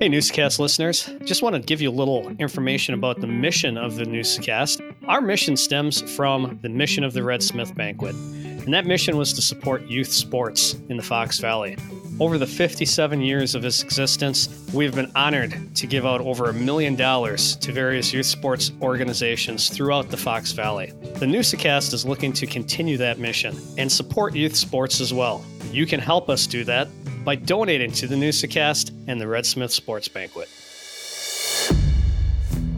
Hey, Newsacast listeners. Just want to give you a little information about the mission of the Newsacast. Our mission stems from the mission of the Red Smith Banquet, and that mission was to support youth sports in the Fox Valley. Over the 57 years of its existence, we've been honored to give out over a million dollars to various youth sports organizations throughout the Fox Valley. The Newsacast is looking to continue that mission and support youth sports as well. You can help us do that by donating to the Newsacast and the Red Smith Sports Banquet.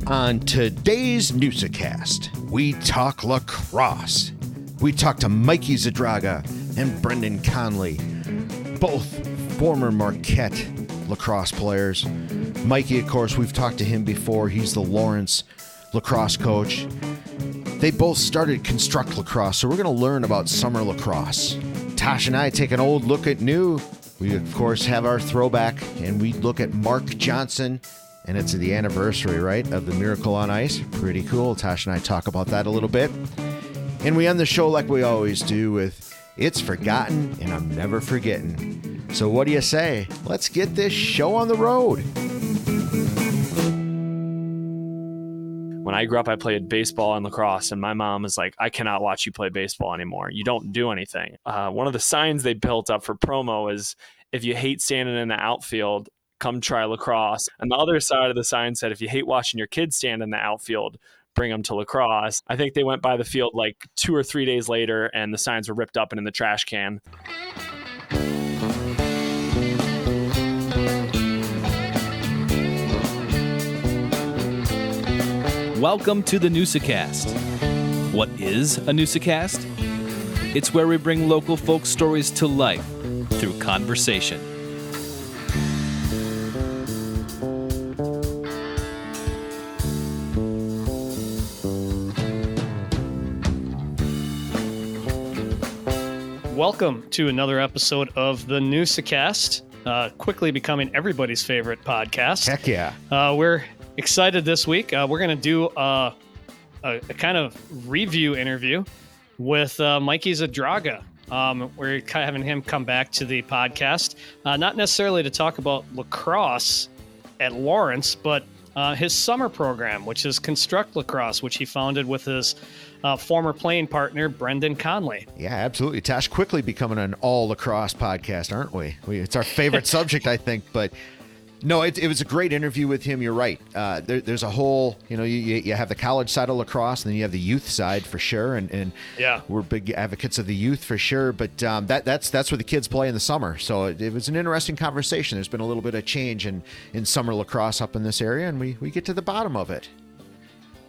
On today's Newsacast, we talk lacrosse. We talk to Mikey Zadroga and Brendon Connolly, both former Marquette lacrosse players. Mikey, of course, we've talked to him before. He's the Lawrence lacrosse coach. They both started Construct Lacrosse, so we're going to learn about summer lacrosse. Tosh and I take an old look at new we, of course, have our throwback and we look at Mark Johnson, and it's the anniversary, right, of the Miracle on Ice. Pretty cool. Tosh and I talk about that a little bit. And we end the show like we always do with It's Forgotten and I'm Never Forgetting. So, what do you say? Let's get this show on the road. When I grew up, I played baseball and lacrosse, and my mom was like, I cannot watch you play baseball anymore. You don't do anything. Uh, one of the signs they built up for promo is if you hate standing in the outfield, come try lacrosse. And the other side of the sign said, if you hate watching your kids stand in the outfield, bring them to lacrosse. I think they went by the field like two or three days later, and the signs were ripped up and in the trash can. Welcome to the Newsacast. What is a Newsacast? It's where we bring local folk stories to life through conversation. Welcome to another episode of the Newsacast, uh, quickly becoming everybody's favorite podcast. Heck yeah. Uh, we're excited this week. Uh, we're going to do a, a, a, kind of review interview with uh, Mikey Zadroga. Um, we're kind of having him come back to the podcast, uh, not necessarily to talk about lacrosse at Lawrence, but uh, his summer program, which is Construct Lacrosse, which he founded with his uh, former playing partner, Brendon Connolly. Yeah, absolutely. Tosh quickly becoming an all lacrosse podcast, aren't we? we it's our favorite subject, I think. But no, it, it, was a great interview with him. You're right. Uh, there, there's a whole, you know, you, you have the college side of lacrosse, and then you have the youth side for sure. And, and yeah, we're big advocates of the youth for sure. But um, that that's that's where the kids play in the summer. So it, it, was an interesting conversation. There's been a little bit of change in, in summer lacrosse up in this area, and we, we get to the bottom of it.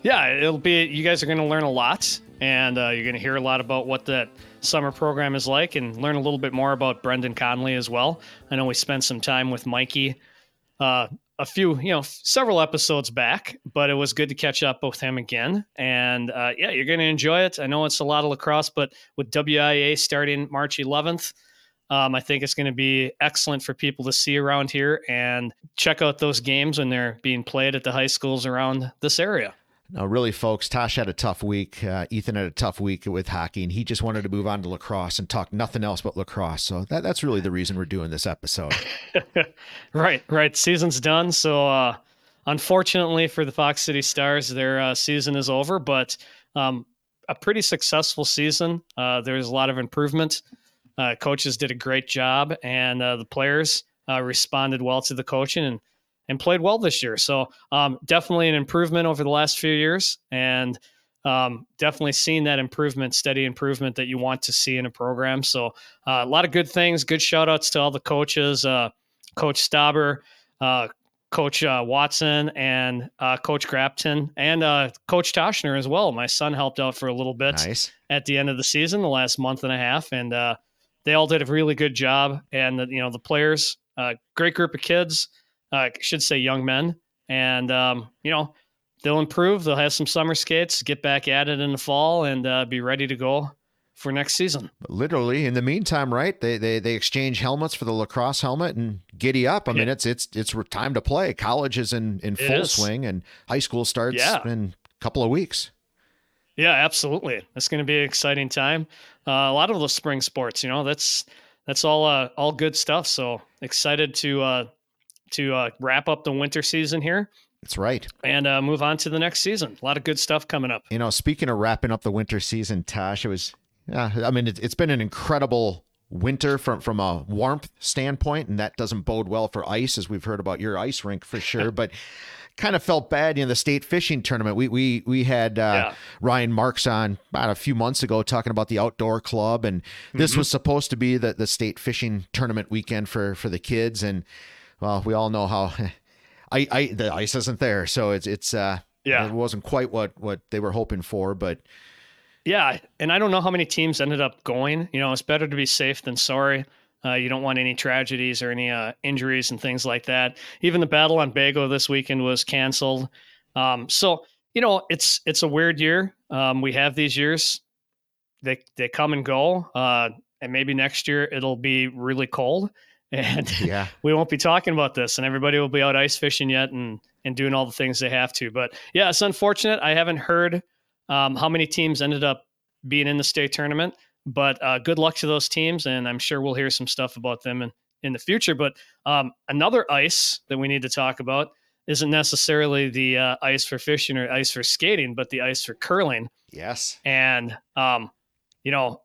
Yeah, it'll be. You guys are going to learn a lot, and uh, you're going to hear a lot about what that summer program is like, and learn a little bit more about Brendon Connolly as well. I know we spent some time with Mikey uh, a few, you know, several episodes back, but it was good to catch up with him again. And uh, yeah, you're going to enjoy it. I know it's a lot of lacrosse, but with WIA starting March 11th, um, I think it's going to be excellent for people to see around here and check out those games when they're being played at the high schools around this area. No, really, folks, Tosh had a tough week. Uh, Ethan had a tough week with hockey, and he just wanted to move on to lacrosse and talk nothing else but lacrosse. So that, that's really the reason we're doing this episode. right, right. Season's done. So, uh, unfortunately for the Fox City Stars, their uh, season is over, but um, a pretty successful season. Uh, there's a lot of improvement. Uh, coaches did a great job, and uh, the players responded well to the coaching and and played well this year. So um, definitely an improvement over the last few years, and um, definitely seeing that improvement, steady improvement that you want to see in a program. So uh, a lot of good things. Good shout outs to all the coaches, uh, Coach Stauber, uh, Coach uh, Watson, and uh, Coach Grapton, and uh, Coach Toshner as well. My son helped out for a little bit nice. at the end of the season, the last month and a half, and they all did a really good job. And you know the players, great group of kids I should say young men. And, um, you know, they'll improve. They'll have some summer skates, get back at it in the fall, and uh, be ready to go for next season. Literally, in the meantime, right? They they they exchange helmets for the lacrosse helmet and giddy up. I yeah. mean, it's it's it's time to play. College is in in full is. swing, and high school starts yeah. in a couple of weeks. Yeah, absolutely. It's going to be an exciting time. Uh, a lot of the spring sports, you know, that's that's all uh, all good stuff. So excited to uh, to uh, wrap up the winter season here That's right. and uh, move on to the next season. A lot of good stuff coming up. You know, speaking of wrapping up the winter season, Tosh, it was, yeah, I mean, it, it's been an incredible winter from from a warmth standpoint, and that doesn't bode well for ice, as we've heard about your ice rink for sure. but kind of felt bad in the state fishing tournament. We we we had uh, Yeah. Ryan Marks on about a few months ago talking about the outdoor club, and this was supposed to be the the state fishing tournament weekend for for the kids, and well, we all know how. I, I the ice isn't there, so it's it's uh Yeah. it wasn't quite what what they were hoping for, but Yeah, and I don't know how many teams ended up going. You know, it's better to be safe than sorry. Uh, you don't want any tragedies or any uh, injuries and things like that. Even the battle on Bago this weekend was canceled. Um, so you know, it's it's a weird year. Um, we have these years; they they come and go. Uh, and maybe next year it'll be really cold, and yeah. we won't be talking about this, and everybody will be out ice fishing yet and and doing all the things they have to. But yeah, it's unfortunate. I haven't heard um, how many teams ended up being in the state tournament. But uh, good luck to those teams, and I'm sure we'll hear some stuff about them in, in the future. But um, another ice that we need to talk about isn't necessarily the uh, ice for fishing or ice for skating, but the ice for curling. Yes. And um, you know,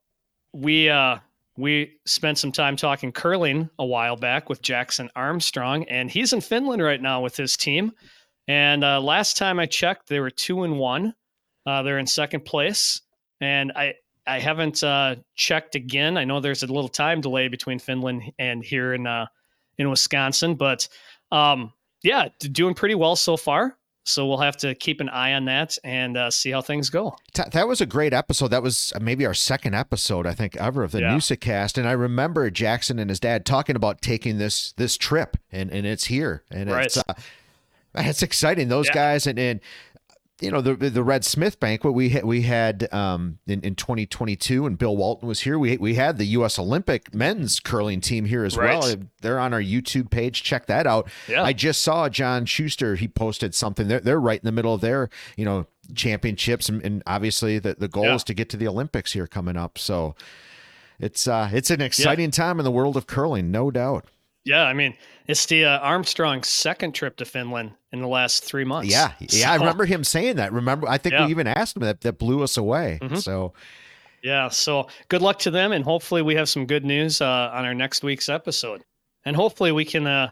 we uh, we spent some time talking curling a while back with Jackson Armstrong, and he's in Finland right now with his team. And uh, last time I checked, they were two and one. Uh, they're in second place, and I I haven't uh, checked again. I know there's a little time delay between Finland and here in uh, in Wisconsin, but um, yeah, doing pretty well so far. So we'll have to keep an eye on that and uh, see how things go. That was a great episode. That was uh, maybe our second episode, I think, ever of the Yeah. Newsacast. And I remember Jackson and his dad talking about taking this this trip, and and it's here, and it's uh, it's exciting. Those Yeah. guys and and you know the the Red Smith banquet we had we had um in, in 2022 and Bill Walton was here. We we had the U.S. Olympic men's curling team here as well. They're on our YouTube page. Check that out. Yeah. I just saw John Shuster. He posted something. They're they're right in the middle of their you know championships, and, and obviously the the goal Yeah. is to get to the Olympics here coming up. So it's uh it's an exciting time in the world of curling, no doubt. Yeah, I mean, it's the uh, Armstrong's second trip to Finland in the last three months. Yeah, yeah, I remember him saying that. Remember, I think Yeah. we even asked him that. That blew us away. Mhm. So Yeah, so good luck to them, and hopefully we have some good news uh, on our next week's episode, and hopefully we can uh,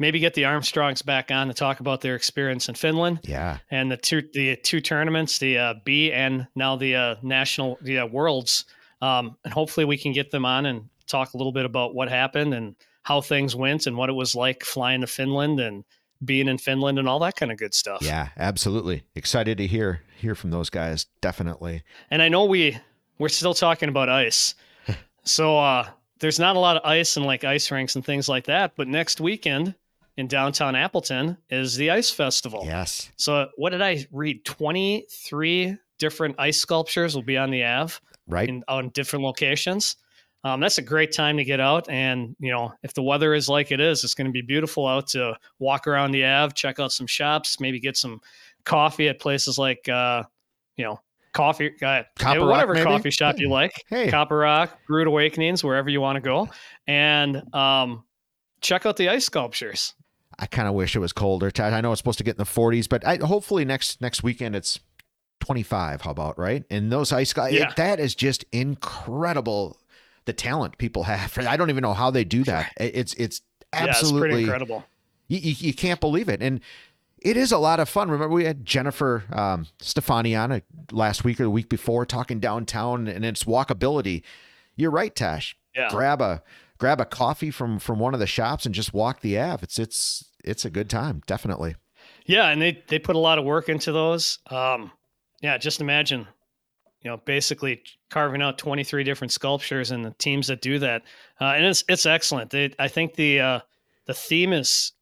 maybe get the Armstrongs back on to talk about their experience in Finland yeah, and the two the two tournaments, the uh, B and now the uh, national the uh, worlds, um, and hopefully we can get them on and talk a little bit about what happened and how things went and what it was like flying to Finland and being in Finland and all that kind of good stuff. yeah, absolutely. Excited to hear hear from those guys. Definitely. And I know we we're still talking about ice. so uh there's not a lot of ice and like ice rinks and things like that, but next weekend in downtown Appleton is the ice festival. Yes. So what did I read? 23 different ice sculptures will be on the Ave Right. in on different locations. Um, that's a great time to get out, and you know if the weather is like it is, it's going to be beautiful out to walk around the Ave, check out some shops, maybe get some coffee at places like uh, you know coffee, uh, Copper Rock, whatever maybe? coffee shop you like, Hey. Copper Rock, Brewed Awakenings, wherever you want to go, and um, check out the ice sculptures. I kind of wish it was colder. I know it's supposed to get in the 40s, but I, hopefully next next weekend it's 25. How about right? And those ice guys, Yeah. that is just incredible. The talent people have. I don't even know how they do that. It's it's yeah, it's pretty absolutely incredible. you, you, you can't believe it. And it is a lot of fun. Remember, we had Jennifer um, Stephany on it last week or the week before talking downtown, and it's walkability. You're right, Tosh. Yeah. Grab a grab a coffee from from one of the shops and just walk the Ave. It's it's it's a good time, definitely. Yeah, and they they put a lot of work into those. Um, yeah, just imagine, you know, basically carving out 23 different sculptures and the teams that do that, uh, and it's it's excellent. They, I think the uh, the theme is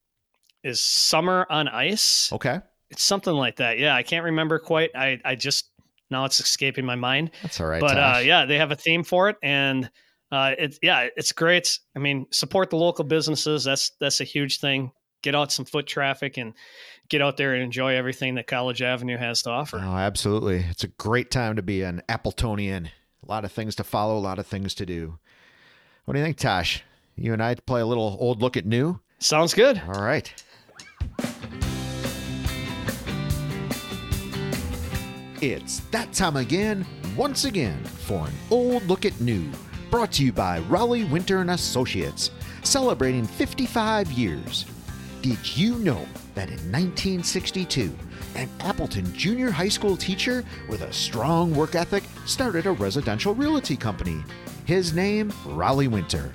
is summer on ice. Okay, It's something like that. Yeah, I can't remember quite. I I just now it's escaping my mind. that's all right. but uh, yeah, they have a theme for it, and uh, it's yeah, it's great. I mean, support the local businesses. That's that's a huge thing. Get out some foot traffic and get out there and enjoy everything that College Avenue has to offer. Oh, absolutely. It's a great time to be an Appletonian. A lot of things to follow, a lot of things to do. What do you think, Tosh? You and I play a little old look at new? Sounds good. All right. It's that time again, once again, for an old look at new, brought to you by Rollie Winter and Associates, celebrating 55 years. Did you know that in 1962, an Appleton junior high school teacher with a strong work ethic started a residential realty company? His name, Rollie Winter.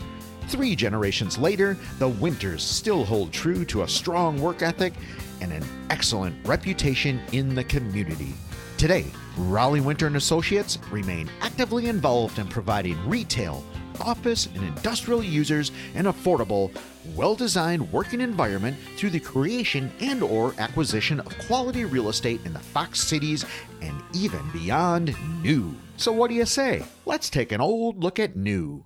Three generations later, the Winters still hold true to a strong work ethic and an excellent reputation in the community. Today, Rollie Winter and Associates remain actively involved in providing retail, office, and industrial users an affordable, well-designed working environment through the creation and or acquisition of quality real estate in the Fox cities and even beyond new. So what do you say? Let's take an old look at new.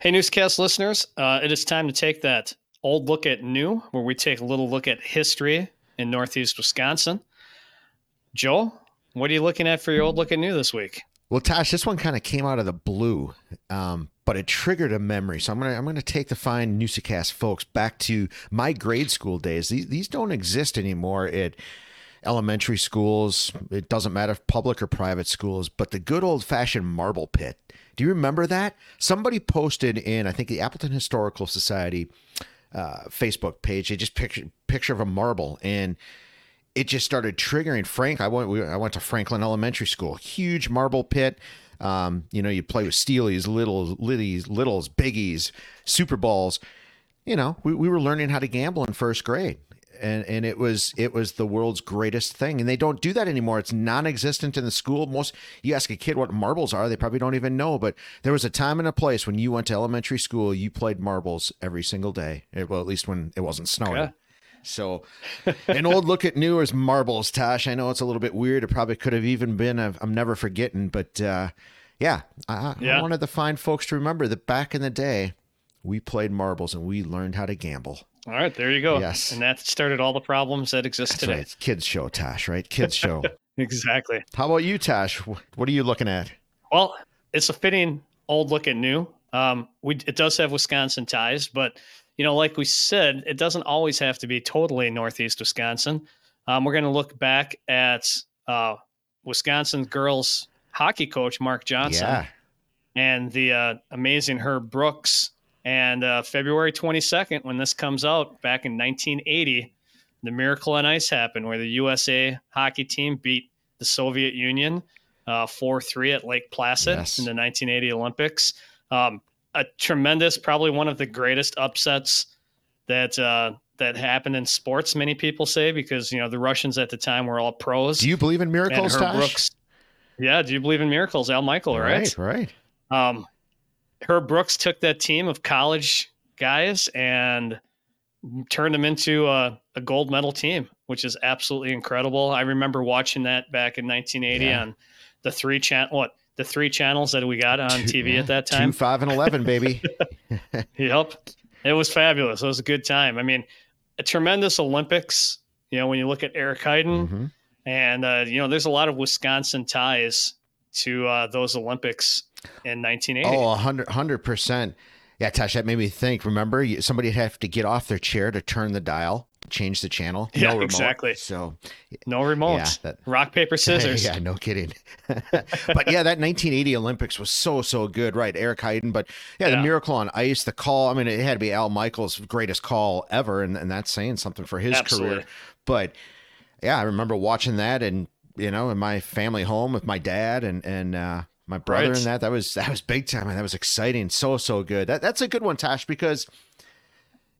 Hey, Newsacast listeners, uh, it is time to take that old look at new, where we take a little look at history in Northeast Wisconsin. Joel, what are you looking at for your old looking new this week? Well, Tosh, this one kind of came out of the blue, um, but it triggered a memory. So I'm gonna I'm gonna take the fine Newsacast folks back to my grade school days. These these don't exist anymore at elementary schools. It doesn't matter if public or private schools, but the good old fashioned marble pit. Do you remember that? Somebody posted in I think the Appleton Historical Society uh, Facebook page. They just picture picture of a marble and it just started triggering Frank. I went. I went to Franklin Elementary School. Huge marble pit. Um, you know, you play with steelies, little, littles, littles, biggies, super balls. You know, we, we were learning how to gamble in first grade, and and it was it was the world's greatest thing. And they don't do that anymore. It's non-existent in the school. Most you ask a kid what marbles are, they probably don't even know. But there was a time and a place when you went to elementary school, you played marbles every single day. Well, at least when it wasn't snowing. Okay. So, an old look at new as marbles, Tosh. I know it's a little bit weird. It probably could have even been i am never forgetting, but uh, yeah, I, Yeah. I wanted the fine folks to remember that back in the day, we played marbles and we learned how to gamble. All right, there you go. Yes. And that started all the problems that exist That's today. right. It's kids show, Tosh. Right? Kids show. Exactly. how about you, Tosh? What are you looking at? Well, it's a fitting old look at new. Um, we it does have Wisconsin ties, but you know, like we said, it doesn't always have to be totally northeast Wisconsin. Um, we're going to look back at uh, Wisconsin girls hockey coach Mark Johnson Yeah. and the uh, amazing Herb Brooks. And uh, February 22nd, when this comes out, back in 1980, the Miracle on Ice happened, where the USA hockey team beat the Soviet Union uh, 4 3 at Lake Placid Yes. in the 1980 Olympics. Um, a tremendous, probably one of the greatest upsets that uh, that happened in sports. Many people say because you know the Russians at the time were all pros. Do you believe in miracles, Tosh? Brooks. Yeah, do you believe in miracles, Al Michael? Right. Right. Right. Um, Herb Brooks took that team of college guys and turned them into a, a gold medal team, which is absolutely incredible. I remember watching that back in 1980 Yeah. on the three channel what the three channels that we got on Two- TV yeah, at that time. Two, five, and eleven, baby. Yep. It was fabulous. It was a good time. I mean, a tremendous Olympics. You know, when you look at Eric Heiden, Mhm. and uh, you know, there's a lot of Wisconsin ties to uh, those Olympics in 1980. Oh, a hundred hundred percent. Yeah, Tosh, that made me think. Remember, somebody have to get off their chair to turn the dial, change the channel. Yeah, remote. exactly. So, No remotes. Yeah, that- Rock paper scissors. yeah, no kidding. but yeah, that 1980 Olympics was so so good, right? Eric Heiden, but yeah, the miracle on ice, the call. I mean, it had to be Al Michaels' greatest call ever, and, and that's saying something for his Absolutely. career. But yeah, I remember watching that, and you know, in my family home with my dad and and uh, my brother, Right. and that that was that was big time, and that was exciting, so so good. That that's a good one, Tosh because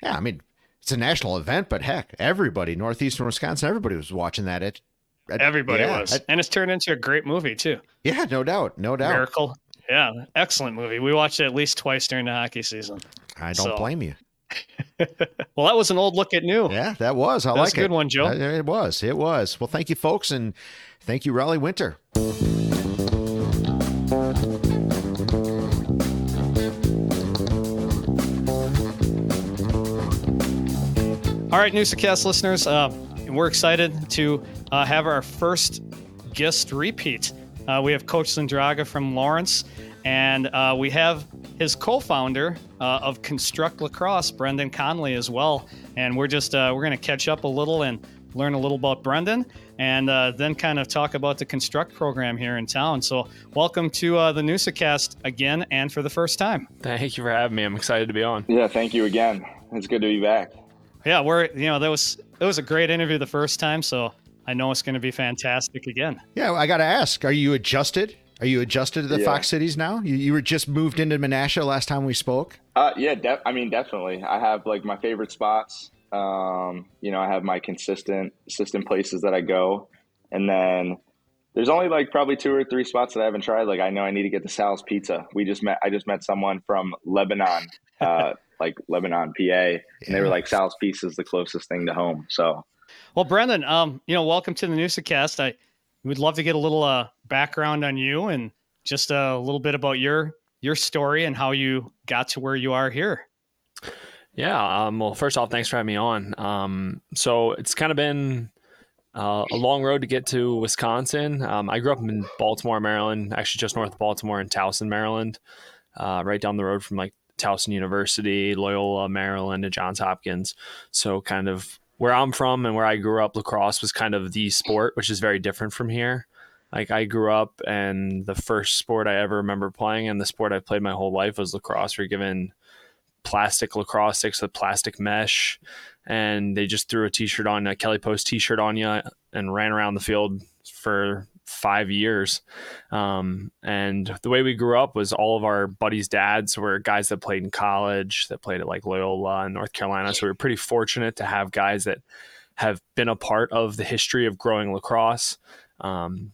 yeah, I mean. It's a national event, but heck, everybody, northeastern Wisconsin, everybody was watching that. At, at- Everybody yeah, was. at- and it's turned into a great movie, too. yeah, no doubt, no doubt. Miracle. Yeah, excellent movie. We watched it at least twice during the hockey season. I don't So- blame you. Well, that was an old look at new. Yeah, that was. I That's like a good it. one, Joe. It was. It was. Well, thank you, folks, and thank you, Rollie Winter. All right, Newsacast listeners, uh, we're excited to uh, have our first guest repeat. Uh, we have Coach Zadroga from Lawrence, And uh, we have his co-founder uh, of Construct Lacrosse, Brendon Connolly, as well. And we're just uh, we're going to catch up a little and learn a little about Brendon, and uh, then kind of talk about the Construct program here in town. So, welcome to uh, the Newsacast again, and for the first time. Thank you for having me. I'm excited to be on. Yeah, thank you again. It's good to be back. Yeah, we're you know that was it was a great interview the first time, so I know it's going to be fantastic again. Yeah, I got to ask: Are you adjusted? Are you adjusted to the yeah. Fox Cities now? You, you were just moved into Menasha last time we spoke. Uh, yeah, def- I mean, definitely. I have like my favorite spots. Um, you know, I have my consistent, consistent places that I go, and then there's only like probably two or three spots that I haven't tried. Like I know I need to get the Sal's Pizza. We just met. I just met someone from Lebanon, uh, like Lebanon, PA, and they were like Sal's Pizza is the closest thing to home. So, well, Brendon, um, you know, welcome to the Newsacast. I would love to get a little uh, background on you and just a little bit about your your story and how you got to where you are here. Yeah. Um, well, first off, thanks for having me on. Um, so it's kind of been uh, a long road to get to Wisconsin. Um, I grew up in Baltimore, Maryland, actually just north of Baltimore in Towson, Maryland, uh, right down the road from like Towson University, Loyola, Maryland, and Johns Hopkins. So kind of where I'm from and where I grew up, lacrosse was kind of the sport, which is very different from here. Like I grew up, and the first sport I ever remember playing, and the sport I've played my whole life was lacrosse. We're given plastic lacrosse sticks with plastic mesh, and they just threw a T-shirt on a Kelly Post T-shirt on you and ran around the field for five years. Um, and the way we grew up was all of our buddies' dads were guys that played in college, that played at like Loyola and North Carolina. So we were pretty fortunate to have guys that have been a part of the history of growing lacrosse. Um,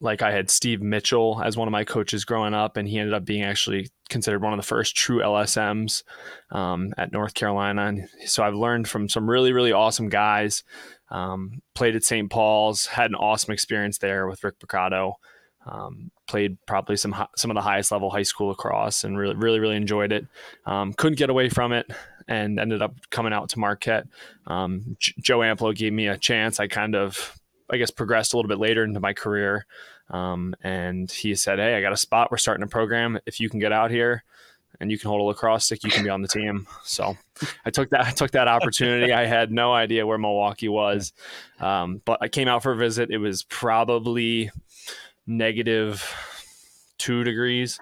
like I had Steve Mitchell as one of my coaches growing up, and he ended up being actually considered one of the first true LSMs um, at North Carolina. And so I've learned from some really, really awesome guys. Um, played at St. Paul's, had an awesome experience there with Rick Piccato. Um, played probably some some of the highest level high school lacrosse, and really, really, really enjoyed it. Um, couldn't get away from it, and ended up coming out to Marquette. Um, J- Joe Amplo gave me a chance. I kind of I guess progressed a little bit later into my career. Um, and he said, Hey, I got a spot. We're starting a program. If you can get out here and you can hold a lacrosse stick, you can be on the team. So I took that, I took that opportunity. I had no idea where Milwaukee was. Um, but I came out for a visit. It was probably negative two degrees.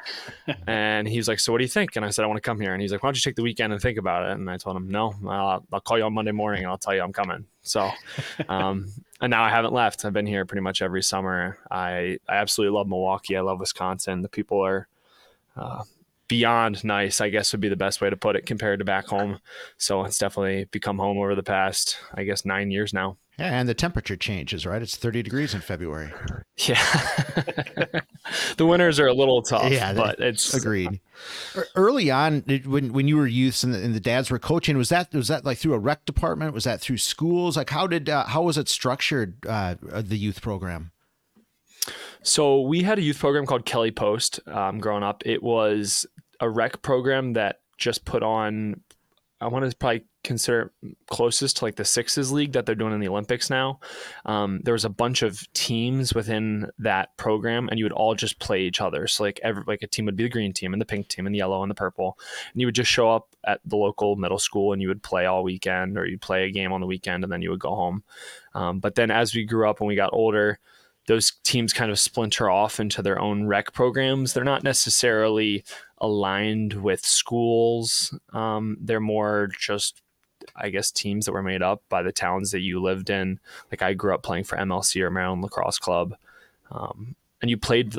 and he's like, So what do you think? And I said, I want to come here. And he's like, Why don't you take the weekend and think about it? And I told him, No, I'll, I'll call you on Monday morning and I'll tell you I'm coming. So, um, and now I haven't left. I've been here pretty much every summer. I, I absolutely love Milwaukee. I love Wisconsin. The people are, uh, beyond nice, I guess would be the best way to put it compared to back home. So it's definitely become home over the past, I guess, nine years now. Yeah, and the temperature changes, right? It's 30 degrees in February. Yeah. the winters are a little tough, yeah, but it's agreed. Early on, when when you were youths and the, and the, dads were coaching, was that was that like through a rec department? Was that through schools? Like how did uh, how was it structured? Uh, the youth program. So we had a youth program called Kelly Post. Um, growing up, it was a rec program that just put on I want to probably consider closest to like the sixes league that they're doing in the Olympics now. Um, there was a bunch of teams within that program, and you would all just play each other. So like every like a team would be the green team and the pink team and the yellow and the purple, and you would just show up at the local middle school and you would play all weekend, or you'd play a game on the weekend, and then you would go home. Um, but then as we grew up and we got older, those teams kind of splinter off into their own rec programs. They're not necessarily aligned with schools. Um, they're more just, I guess, teams that were made up by the towns that you lived in. Like I grew up playing for MLC or Maryland Lacrosse Club, um, and you played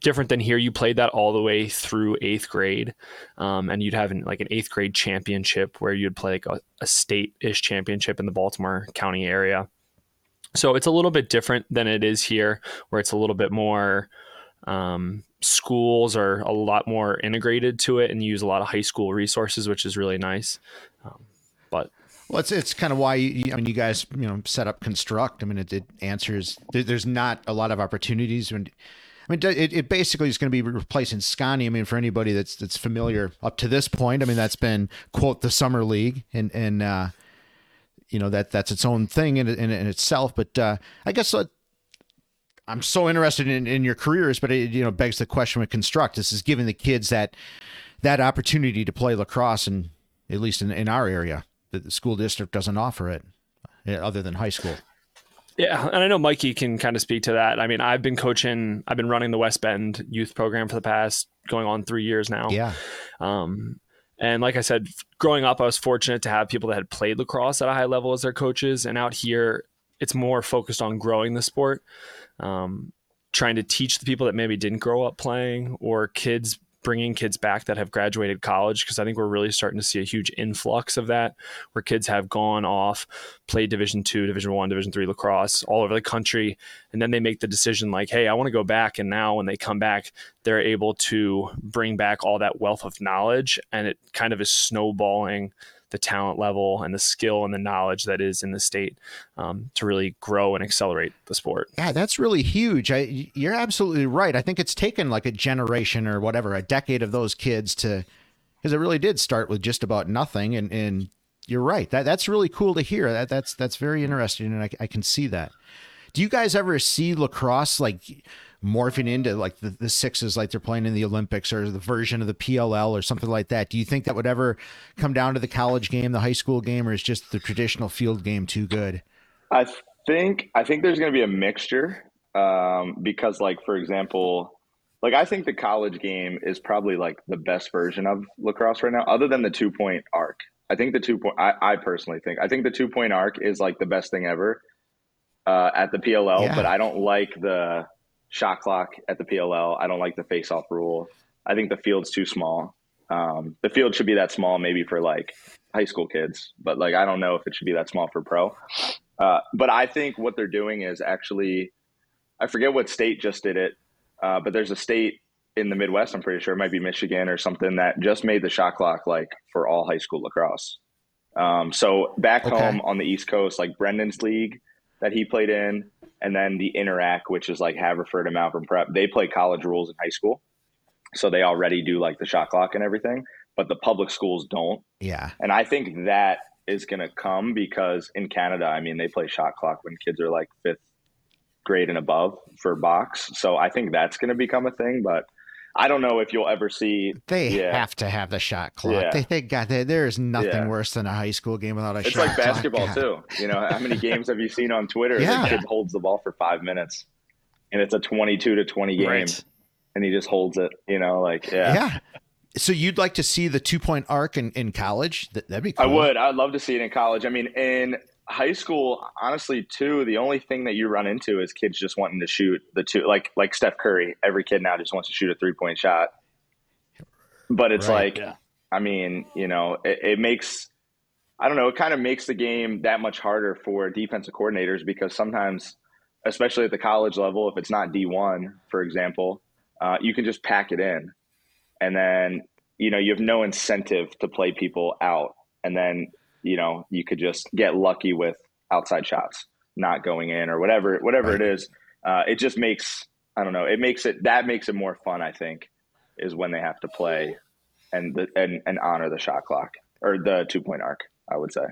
different than here. You played that all the way through eighth grade, um, and you'd have an, like an eighth grade championship where you'd play like a, a state ish championship in the Baltimore County area so it's a little bit different than it is here, where it's a little bit more. Um, schools are a lot more integrated to it and use a lot of high school resources, which is really nice. Um, but well, it's it's kind of why you, I mean you guys you know set up construct. I mean it, it answers. There, there's not a lot of opportunities when. I mean, it, it basically is going to be replacing Scotty. I mean, for anybody that's that's familiar up to this point, I mean, that's been quote the summer league, and and uh, you know that that's its own thing in in, in itself. But uh, I guess uh, I'm so interested in, in your careers, but it you know begs the question with construct. This is giving the kids that that opportunity to play lacrosse, and at least in, in our area, the school district doesn't offer it, other than high school. Yeah, and I know Mikey can kind of speak to that. I mean, I've been coaching, I've been running the West Bend youth program for the past going on three years now. Yeah. Um, and like I said, growing up, I was fortunate to have people that had played lacrosse at a high level as their coaches. And out here, it's more focused on growing the sport, um, trying to teach the people that maybe didn't grow up playing or kids bringing kids back that have graduated college because I think we're really starting to see a huge influx of that, where kids have gone off, played Division two, Division one, Division three lacrosse all over the country, and then they make the decision like, hey, I want to go back, and now when they come back, they're able to bring back all that wealth of knowledge, and it kind of is snowballing the talent level and the skill and the knowledge that is in the state um, to really grow and accelerate the sport. Yeah, that's really huge. I, you're absolutely right. I think it's taken like a generation or whatever, a decade of those kids to, because it really did start with just about nothing. And, and you're right. That that's really cool to hear. That that's that's very interesting, and I, I can see that. Do you guys ever see lacrosse like? Morphing into like the, the sixes like they're playing in the Olympics or the version of the PLL or something like that. Do you think that would ever come down to the college game, the high school game, or is just the traditional field game too good? I think I think there's going to be a mixture um, because, like for example, like I think the college game is probably like the best version of lacrosse right now, other than the two point arc. I think the two point. I, I personally think I think the two point arc is like the best thing ever uh, at the PLL, yeah. but I don't like the shot clock at the PLL. I don't like the face off rule. I think the field's too small. Um, the field should be that small maybe for like high school kids, but like I don't know if it should be that small for pro. Uh, but I think what they're doing is actually, I forget what state just did it, uh, but there's a state in the Midwest, I'm pretty sure it might be Michigan or something that just made the shot clock like for all high school lacrosse. Um, so back okay. home on the East Coast, like Brendan's league that he played in, and then the Inter-Ac, which is like Haverford and Malvern Prep, they play college rules in high school, so they already do like the shot clock and everything. But the public schools don't. Yeah, and I think that is going to come because in Canada, I mean, they play shot clock when kids are like fifth grade and above for box. So I think that's going to become a thing, but I don't know if you'll ever see. They yeah. have to have the shot clock. Yeah. They, they got that. There is nothing yeah. worse than a high school game without a it's shot It's like basketball too. You know, how many games have you seen on Twitter? Yeah. The kid holds the ball for five minutes, and it's a twenty-two to twenty game, right. and he just holds it. You know, like yeah. Yeah. So you'd like to see the two-point arc in, in college? That, that'd be cool. I would. I'd love to see it in college. I mean, in high school, honestly, too, the only thing that you run into is kids just wanting to shoot the two, like like Steph Curry. Every kid now just wants to shoot a three point shot. But it's right, like, yeah. I mean, you know, it, it makes, I don't know, it kind of makes the game that much harder for defensive coordinators because sometimes, especially at the college level, if it's not D1, for example, uh, you can just pack it in. And then, you know, you have no incentive to play people out. And then, you know, you could just get lucky with outside shots not going in or whatever, whatever right. it is. Uh, it just makes, I don't know, it makes it, that makes it more fun, I think is when they have to play and the, and and honor the shot clock or the two point arc. I would say.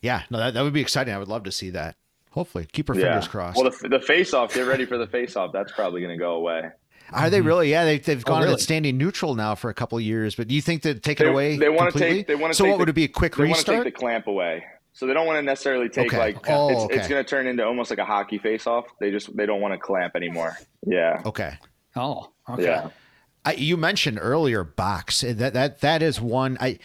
Yeah, no, that, that would be exciting. I would love to see that. Hopefully, keep our yeah. fingers crossed. Well, the, the face off, get ready for the face off. That's probably going to go away. Are they really? Yeah, they, they've oh, gone oh, really? standing neutral now for a couple years. But do you think that take it they, away? They want to take. They want to. So, what the, would it be? A quick they restart. They take the clamp away. So they don't want to necessarily take okay. like oh, it's, okay. it's going to turn into almost like a hockey face off. They just they don't want to clamp anymore. Yeah. Okay. Oh. Okay. Yeah. I, you mentioned earlier box that that that is one I.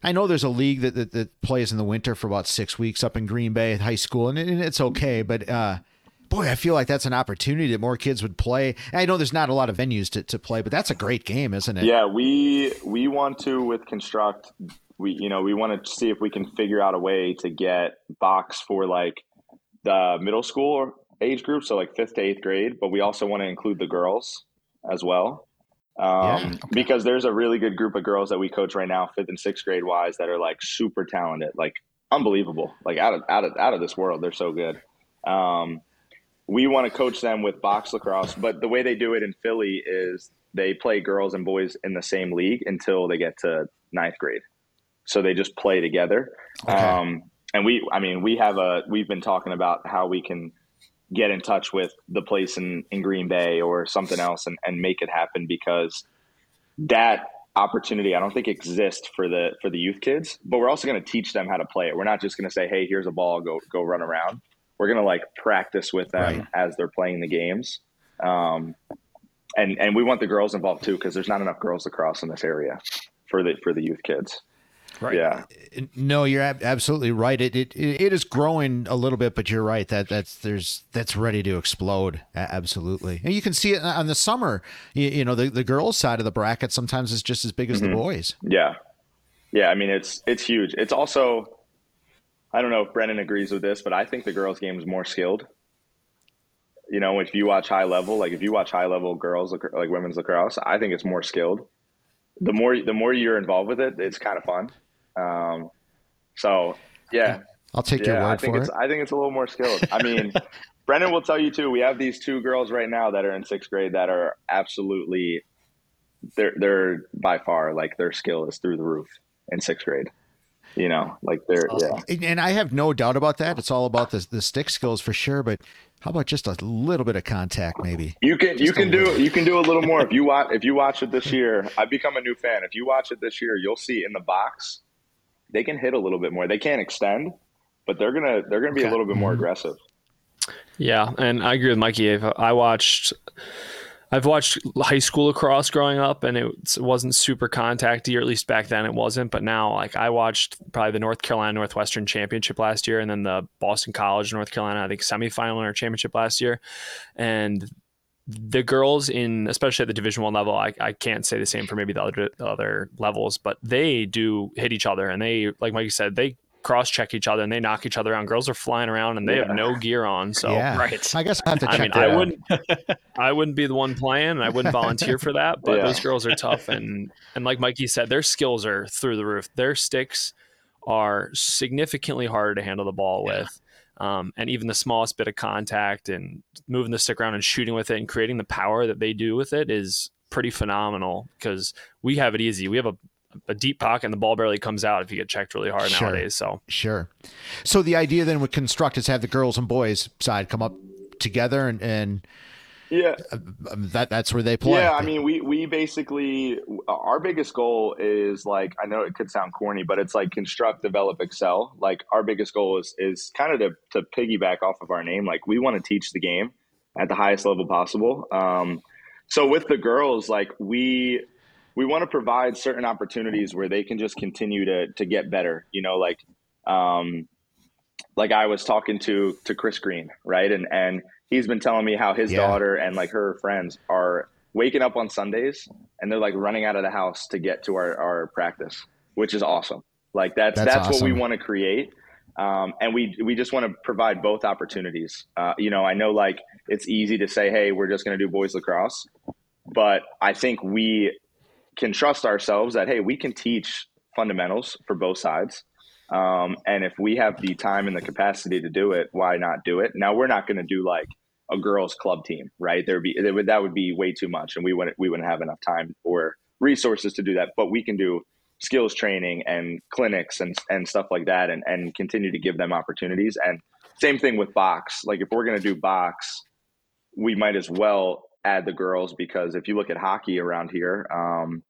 I know there's a league that, that, that plays in the winter for about six weeks up in Green Bay at high school, and, and it's okay. But uh, boy, I feel like that's an opportunity that more kids would play. I know there's not a lot of venues to, to play, but that's a great game, isn't it? Yeah, we we want to with construct. We you know we want to see if we can figure out a way to get box for like the middle school age group, so like fifth to eighth grade. But we also want to include the girls as well. Um, yeah, okay. because there's a really good group of girls that we coach right now, fifth and sixth grade wise, that are like super talented, like unbelievable, like out of out of out of this world. They're so good. Um, we want to coach them with box lacrosse, but the way they do it in Philly is they play girls and boys in the same league until they get to ninth grade. So they just play together. Okay. Um, and we, I mean, we have a, we've been talking about how we can get in touch with the place in, in Green Bay or something else and, and make it happen because that opportunity I don't think exists for the for the youth kids. But we're also going to teach them how to play it. We're not just going to say, "Hey, here's a ball, go go run around." We're going to like practice with them Right. as they're playing the games. Um, and and we want the girls involved too because there's not enough girls across in this area for the for the youth kids. Right. Yeah. Uh, no, you're ab- absolutely right. It, it it is growing a little bit, but you're right that that's there's that's ready to explode. Absolutely, and you can see it uh, on the summer. You, you know, the, the girls' side of the bracket sometimes is just as big as the mm-hmm. boys. Yeah. Yeah, I mean it's it's huge. It's also I don't know if Brennan agrees with this, but I think the girls game is more skilled. You know, if you watch high level, like if you watch high level girls like women's lacrosse, I think it's more skilled. The more the more you're involved with it, it's kind of fun. Um, so yeah, I'll take your yeah, I think for it's it. I think it's a little more skilled. I mean, Brennan will tell you too. We have these two girls right now that are in sixth grade that are absolutely they're they're by far like their skill is through the roof in sixth grade. You know, like they're yeah. And- And I have no doubt about that. It's all about the the stick skills for sure. But how about just a little bit of contact, maybe? You can you Just a can do little. you can do a little more if you watch if you watch it this year. I've become a new fan. If you watch it this year, you'll see in the box they can hit a little bit more. They can't extend, but they're gonna they're gonna be Okay. a little bit more Mhm. aggressive. Yeah, and I agree with Mikey. I've, I watched, I've watched high school lacrosse growing up, and it wasn't super contacty, or at least back then it wasn't. But now, like I watched probably the North Carolina Northwestern championship last year, and then the Boston College North Carolina I think semifinal in our championship last year, and the girls in especially at the division one level I, I can't say the same for maybe the other the other levels but they do hit each other and they like mike said they cross check each other and they knock each other around girls are flying around and they have no gear on so yeah, right. I guess I have to I check mean, that I out. wouldn't, I wouldn't be the one playing, and I wouldn't volunteer for that. But Yeah. those girls are tough, and and like Mikey said, their skills are through the roof. Their sticks are significantly harder to handle the ball with, um, and even the smallest bit of contact and moving the stick around and shooting with it and creating the power that they do with it is pretty phenomenal. Because we have it easy. We have a a deep pocket, and the ball barely comes out if you get checked really hard Sure. nowadays. So Sure. So the idea then with construct is have the girls and boys side come up together and and Yeah. um, that that's where they play. Yeah, I mean, we we basically our biggest goal is like I know it could sound corny, but it's like construct, develop, excel. Like our biggest goal is is kind of to to piggyback off of our name. Like we want to teach the game at the highest level possible. Um, so with the girls, like we we want to provide certain opportunities where they can just continue to to get better. You know, like um, like I was talking to to Chris Green, right, and and he's been telling me how his Yeah. daughter and like her friends are waking up on Sundays and they're like running out of the house to get to our, our practice, which is awesome. Like that's That's that's, what we want to create. Um, and we we just want to provide both opportunities. Uh, you know, I know like it's easy to say, hey, we're just going to do boys lacrosse, but I think we can trust ourselves that hey, we can teach fundamentals for both sides. Um, and if we have the time and the capacity to do it, why not do it? Now we're not going to do like a girls club team, right? There be would, that would be way too much, and we wouldn't we wouldn't have enough time or resources to do that. But we can do skills training and clinics and and stuff like that, and and continue to give them opportunities. And same thing with box. Like if we're going to do box, we might as well add the girls because if you look at hockey around here, um,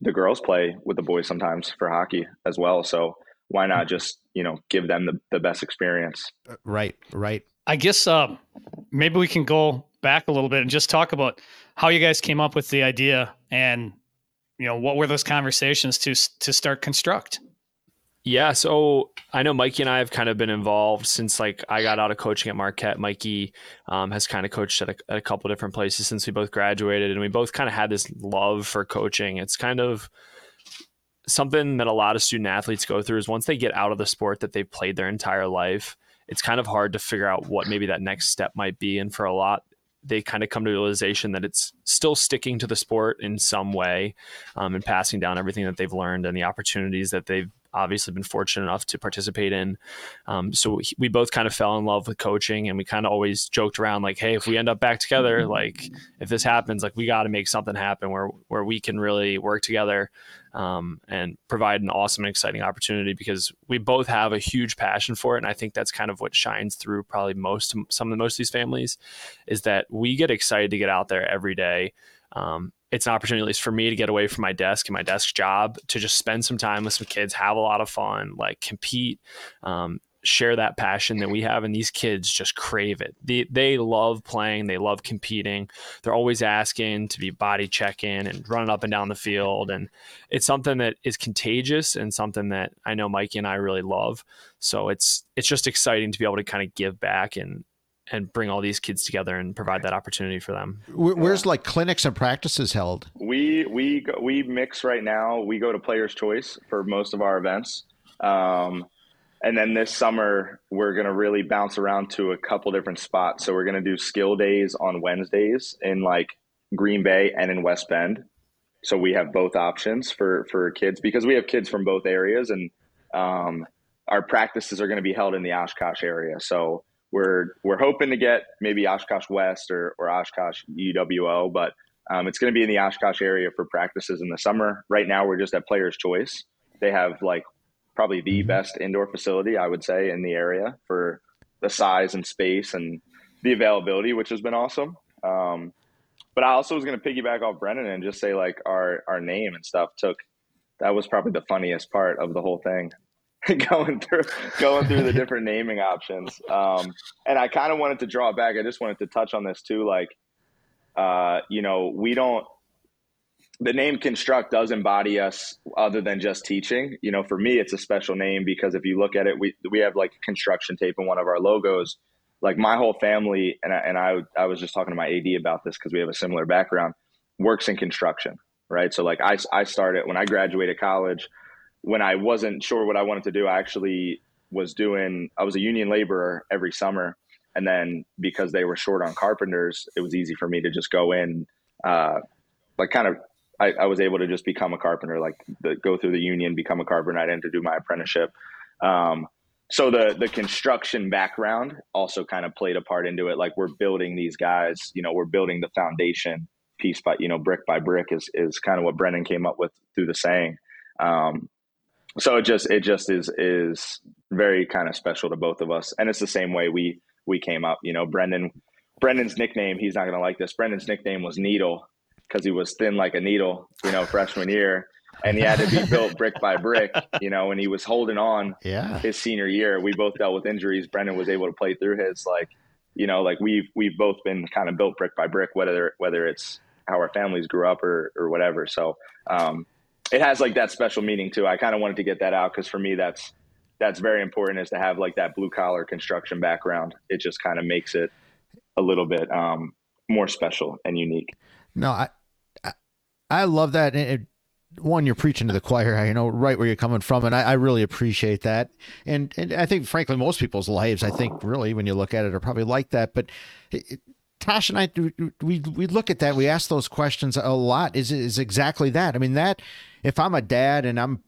the girls play with the boys sometimes for hockey as well. So why not just you know give them the, the best experience? right, right. I guess um, maybe we can go back a little bit and just talk about how you guys came up with the idea and you know what were those conversations to to start construct. Yeah, so I know Mikey and I have kind of been involved since like I got out of coaching at Marquette. Mikey um, has kind of coached at a, at a couple different places since we both graduated, and we both kind of had this love for coaching. It's kind of something that a lot of student athletes go through is once they get out of the sport that they've played their entire life, it's kind of hard to figure out what maybe that next step might be. And for a lot, they kind of come to realization that it's still sticking to the sport in some way um, and passing down everything that they've learned and the opportunities that they've obviously been fortunate enough to participate in. Um, so we, we both kind of fell in love with coaching and we kind of always joked around like, Hey, if we end up back together, like if this happens, like we got to make something happen where, where we can really work together. um, and provide an awesome and exciting opportunity because we both have a huge passion for it. And I think that's kind of what shines through probably most some of the most of these families is that we get excited to get out there every day. Um, it's an opportunity, at least for me, to get away from my desk and my desk job to just spend some time with some kids, have a lot of fun, like compete, um, share that passion that we have and these kids just crave it. They, they love playing they love competing. They're always asking to be body checking and running up and down the field and it's something that is contagious and something that i know mikey and i really love. So it's it's just exciting to be able to kind of give back and and bring all these kids together and provide that opportunity for them. Where's like clinics and practices held? We we we mix right now. We go to Players Choice for most of our events. Um, and then this summer, we're going to really bounce around to a couple different spots. So we're going to do skill days on Wednesdays in like Green Bay and in West Bend. So we have both options for for kids because we have kids from both areas, and um, our practices are going to be held in the Oshkosh area. So we're we're hoping to get maybe Oshkosh West or or Oshkosh UWO, but um, it's going to be in the Oshkosh area for practices in the summer. Right now, we're just at Players Choice. They have like probably the mm-hmm. best indoor facility I would say in the area for the size and space and the availability, which has been awesome. Um, but I also was going to piggyback off Brendon and just say like our our name and stuff took that was probably the funniest part of the whole thing. going through going through the different naming options. Um, and I kind of wanted to draw back. I just wanted to touch on this too. Like, uh, you know, we don't the name construct does embody us other than just teaching you know for me it's a special name because if you look at it we we have like construction tape in one of our logos like my whole family and I, and I, I was just talking to my ad about this because we have a similar background works in construction right so like I, I started when i graduated college when i wasn't sure what i wanted to do i actually was doing i was a union laborer every summer and then because they were short on carpenters it was easy for me to just go in uh, like kind of I, I, was able to just become a carpenter, like the, go through the union, become a carpenter. I didn't to do my apprenticeship. Um, so the the construction background also kind of played a part into it. Like we're building these guys, you know, we're building the foundation piece by you know brick by brick is is kind of what Brendon came up with through the saying. Um, so it just it just is is very kind of special to both of us, and it's the same way we we came up. You know, Brendon Brendon's nickname. He's not going to like this. Brendon's nickname was Needle because he was thin like a needle, you know, freshman year. And he had to be built brick by brick, you know, and he was holding on yeah. his senior year. We both dealt with injuries. Brendon was able to play through his like, you know, like we've we've both been kind of built brick by brick, whether whether it's how our families grew up or or whatever. So um, it has like that special meaning too. I kind of wanted to get that out because for me that's that's very important is to have like that blue collar construction background. It just kind of makes it a little bit um, more special and unique. No, I, I love that. It, one, you're preaching to the choir. I know right where you're coming from, and I, I, really appreciate that. And and I think, frankly, most people's lives, I think, really, when you look at it, are probably like that. But it, Tosh and I, we we look at that. We ask those questions a lot. Is is exactly that? I mean, that if I'm a dad and I'm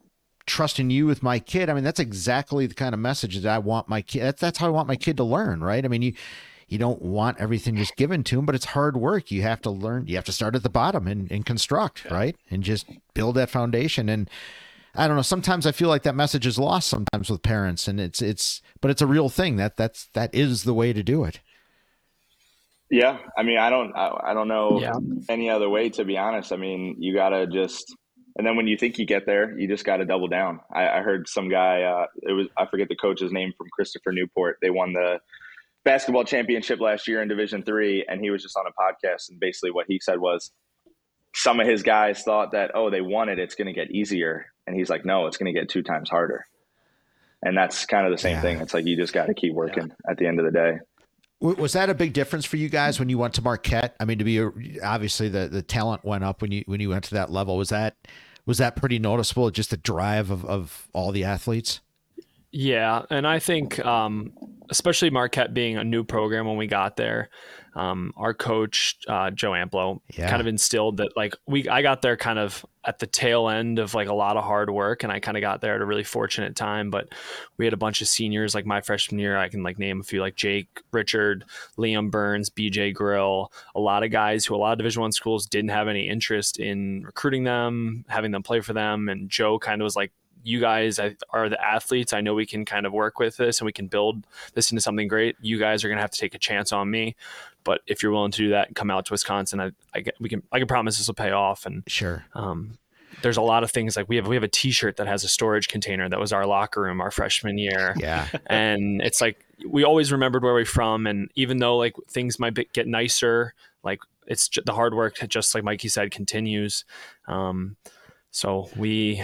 trusting you with my kid, I mean, that's exactly the kind of message that I want my kid. That's that's how I want my kid to learn, right? I mean, you you don't want everything just given to them, but it's hard work. You have to learn, you have to start at the bottom and, and construct, right? And just build that foundation. And I don't know, sometimes I feel like that message is lost sometimes with parents and it's, it's, but it's a real thing that that's, that is the way to do it. Yeah. I mean, I don't, I, I don't know yeah. any other way to be honest. I mean, you gotta just, and then when you think you get there, you just got to double down. I, I, heard some guy, uh, it was, I forget the coach's name from Christopher Newport. They won the basketball championship last year in Division Three, and he was just on a podcast, and basically what he said was some of his guys thought that oh they won it, it's going to get easier, and he's like no, it's going to get two times harder, and that's kind of the same yeah. thing. It's like you just got to keep working yeah. at the end of the day. Was that a big difference for you guys when you went to Marquette? I mean, to be obviously the the talent went up when you when you went to that level. Was that was that pretty noticeable? Just the drive of, of all the athletes. Yeah, and I think um, especially Marquette being a new program when we got there. Um, our coach uh, Joe Amplo Yeah. kind of instilled that like we I got there kind of at the tail end of like a lot of hard work, and I kind of got there at a really fortunate time. But we had a bunch of seniors like my freshman year. I can like name a few like Jake Richard, Liam Burns, BJ Grill, a lot of guys who a lot of Division One schools didn't have any interest in recruiting them, having them play for them, and Joe kind of was like you guys are the athletes. I know we can kind of work with this and we can build this into something great. You guys are going to have to take a chance on me. But if you're willing to do that and come out to Wisconsin, I, I we can, I can promise this will pay off. And Sure. um, there's a lot of things like we have, we have a t-shirt that has a storage container that was our locker room our freshman year. Yeah. and it's like, we always remembered where we're from. And even though like things might be, get nicer, like it's ju- the hard work, just like Mikey said, continues. Um, so we,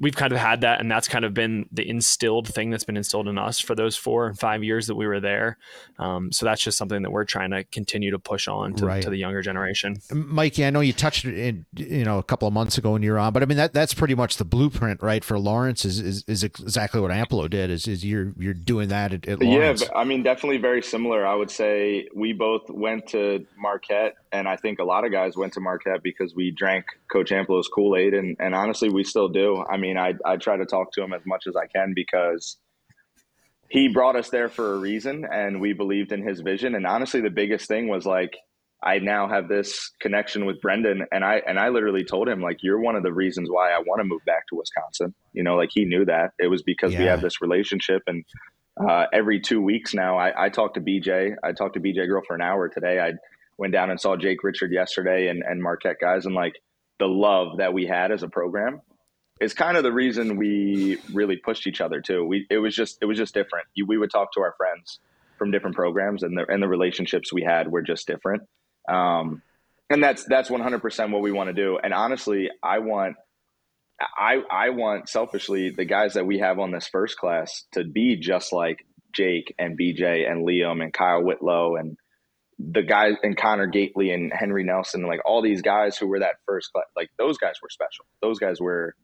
we've kind of had that and that's kind of been the instilled thing that's been instilled in us for those four and five years that we were there um, so that's just something that we're trying to continue to push on to, Right. to the younger generation Mikey, I know you touched it in, you know, a couple of months ago when you were on, but I mean that that's pretty much the blueprint, right? For Lawrence is is, is exactly what Amplo did. Is is you're you're doing that at, at Yeah, Lawrence? but, I mean, definitely very similar. I would say we both went to Marquette, and I think a lot of guys went to Marquette because we drank Coach Amplo's Kool Aid, and, and honestly, we still do. I mean, I, I try to talk to him as much as I can because he brought us there for a reason, and we believed in his vision. And honestly, the biggest thing was like, I now have this connection with Brendon, and I and I literally told him like, you're one of the reasons why I want to move back to Wisconsin. You know, like he knew that it was because we have this relationship, and uh, every two weeks now, I, I talk to BJ. I talked to BJ Grill for an hour today. I went down and saw Jake Richard yesterday and, and Marquette guys, and like the love that we had as a program is kind of the reason we really pushed each other too. We it was just it was just different. You, we would talk to our friends from different programs, and the and the relationships we had were just different. Um, and that's that's one hundred percent what we want to do. And honestly, I want. I, I want selfishly the guys that we have on this first class to be just like Jake and BJ and Liam and Kyle Whitlow and the guys and Connor Gately and Henry Nelson, like all these guys who were that first like those guys were special. Those guys were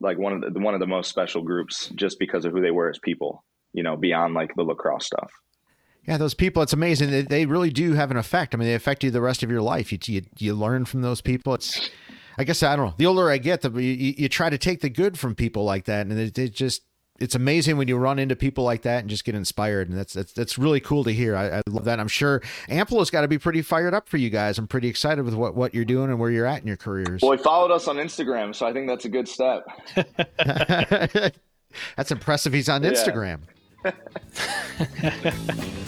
like one of the one of the most special groups just because of who they were as people, you know, beyond like the lacrosse stuff. Yeah, those people, it's amazing. They, they really do have an effect. I mean, they affect you the rest of your life. You, you, you learn from those people. It's, I guess, I don't know. The older I get, the you you try to take the good from people like that. And it, it just, it's amazing when you run into people like that and just get inspired. And that's, that's, that's really cool to hear. I, I love that. I'm sure Amplo's got to be pretty fired up for you guys. I'm pretty excited with what, what you're doing and where you're at in your careers. Well, he followed us on Instagram, so I think that's a good step. that's impressive. He's on Yeah. Instagram.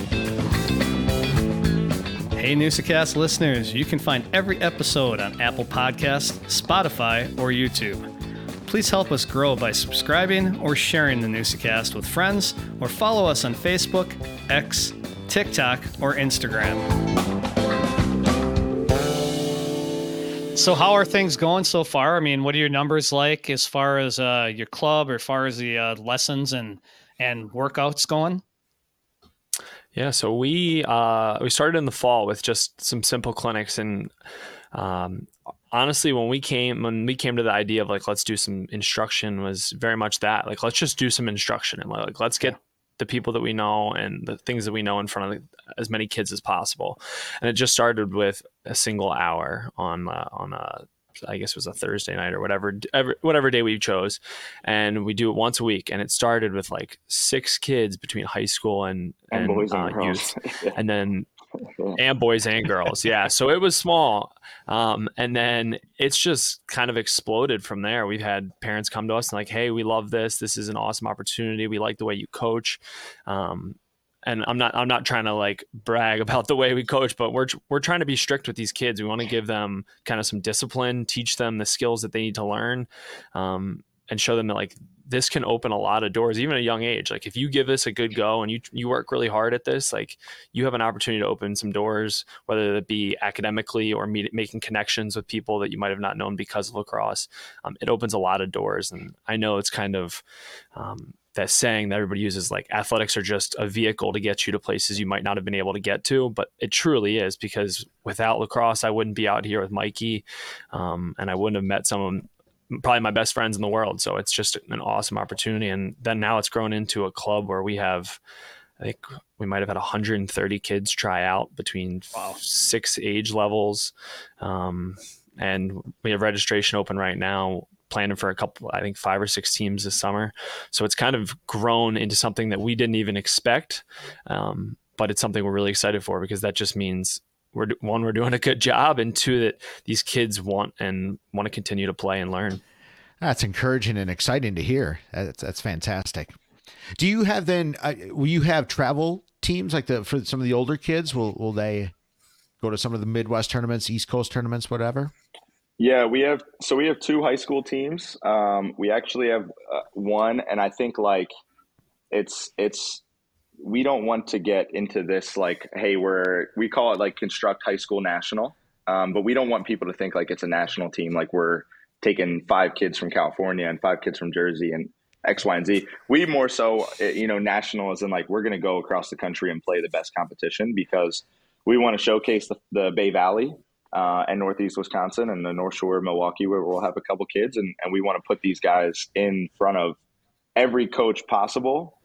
Hey, Newsacast listeners, you can find every episode on Apple Podcasts, Spotify, or YouTube. Please help us grow by subscribing or sharing the Newsacast with friends, or follow us on Facebook, X, TikTok, or Instagram. So, how are things going so far? I mean, what are your numbers like as far as uh, your club, or as far as the uh, lessons and and workouts going? Yeah, so we uh, we started in the fall with just some simple clinics, and um, honestly, when we came when we came to the idea of like let's do some instruction was very much that like let's just do some instruction and like let's get the people that we know and the things that we know in front of as many kids as possible, and it just started with a single hour on uh, on a I guess it was a Thursday night or whatever, ever, whatever day we chose, and we do it once a week. And it started with like six kids between high school and And, boys and uh, youth, and then and boys and girls. Yeah, so it was small, um, and then it's just kind of exploded from there. We've had parents come to us and like, "Hey, we love this. This is an awesome opportunity. We like the way you coach." Um, and I'm not I'm not trying to like brag about the way we coach, but we're we're trying to be strict with these kids. We want to give them kind of some discipline, teach them the skills that they need to learn, um, and show them that like this can open a lot of doors, even at a young age. Like if you give this a good go and you you work really hard at this, like you have an opportunity to open some doors, whether it be academically or meet, making connections with people that you might have not known because of lacrosse. Um, it opens a lot of doors, and I know it's kind of um, that saying that everybody uses like athletics are just a vehicle to get you to places you might not have been able to get to but it truly is because without lacrosse i wouldn't be out here with mikey um, and i wouldn't have met some probably my best friends in the world so it's just an awesome opportunity and then now it's grown into a club where we have I think we might have had 130 kids try out between wow. six age levels. Um, and we have registration open right now planning for a couple i think five or six teams this summer so it's kind of grown into something that we didn't even expect um, but it's something we're really excited for because that just means we're one we're doing a good job and two that these kids want and want to continue to play and learn. That's encouraging and exciting to hear. That's, that's fantastic. Do you have then uh, will you have travel teams? Like the for some of the older kids will will they go to some of the midwest tournaments east coast tournaments whatever? Yeah, we have so we have two high school teams. Um, we actually have uh, one, and I think like it's it's we don't want to get into this like hey we're we call it like construct high school national, um, but we don't want people to think like it's a national team like we're taking five kids from California and five kids from Jersey and X, Y, and Z. We more so, eh, you know, national as in like we're going to go across the country and play the best competition because we want to showcase the, the Bay Valley uh, and Northeast Wisconsin and the North Shore of Milwaukee, where we'll have a couple kids, and, and we want to put these guys in front of every coach possible,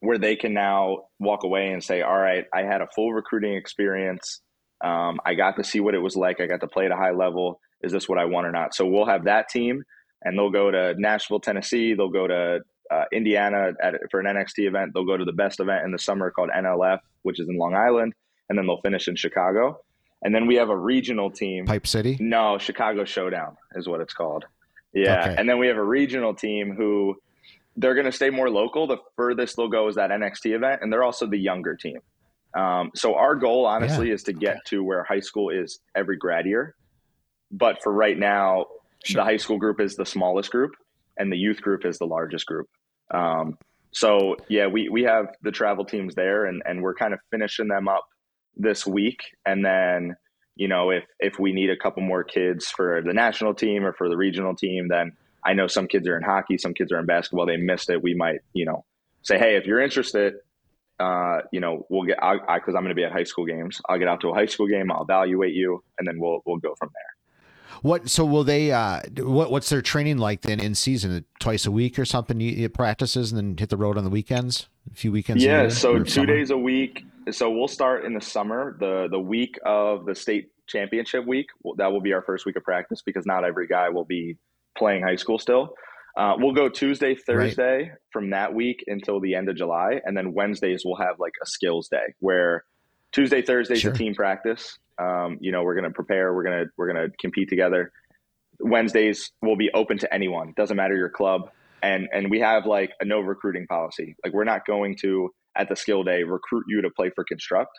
where they can now walk away and say, "All right, I had a full recruiting experience. Um, I got to see what it was like. I got to play at a high level. Is this what I want or not?" So we'll have that team, and they'll go to Nashville, Tennessee. They'll go to uh, Indiana at, for an NXT event. They'll go to the best event in the summer called NLF, which is in Long Island, and then they'll finish in Chicago. And then we have a regional team. Pipe City? No, Chicago Showdown is what it's called. Yeah. Okay. And then we have a regional team who they're going to stay more local. The furthest they'll go is that NXT event, and they're also the younger team. Um, so our goal, honestly, yeah. is to get okay. to where high school is every grad year. But for right now, sure. the high school group is the smallest group, and the youth group is the largest group. Um, so yeah, we we have the travel teams there, and and we're kind of finishing them up this week, and then you know if if we need a couple more kids for the national team or for the regional team, then I know some kids are in hockey, some kids are in basketball. They missed it. We might you know say, hey, if you're interested, uh, you know, we'll get because I'm going to be at high school games. I'll get out to a high school game. I'll evaluate you, and then we'll we'll go from there. What so will they? Uh, what what's their training like then in season? Twice a week or something? You, you practices and then hit the road on the weekends. A few weekends. Yeah, so two summer? days a week so we'll start in the summer, the the week of the state championship week. That will be our first week of practice because not every guy will be playing high school still. Uh, we'll go Tuesday, Thursday right. from that week until the end of July, and then Wednesdays we'll have like a skills day where Tuesday, Thursday is sure. a team practice. Um, you know, we're gonna prepare, we're gonna we're gonna compete together. Wednesdays will be open to anyone, doesn't matter your club, and and we have like a no recruiting policy. Like we're not going to at the skill day recruit you to play for construct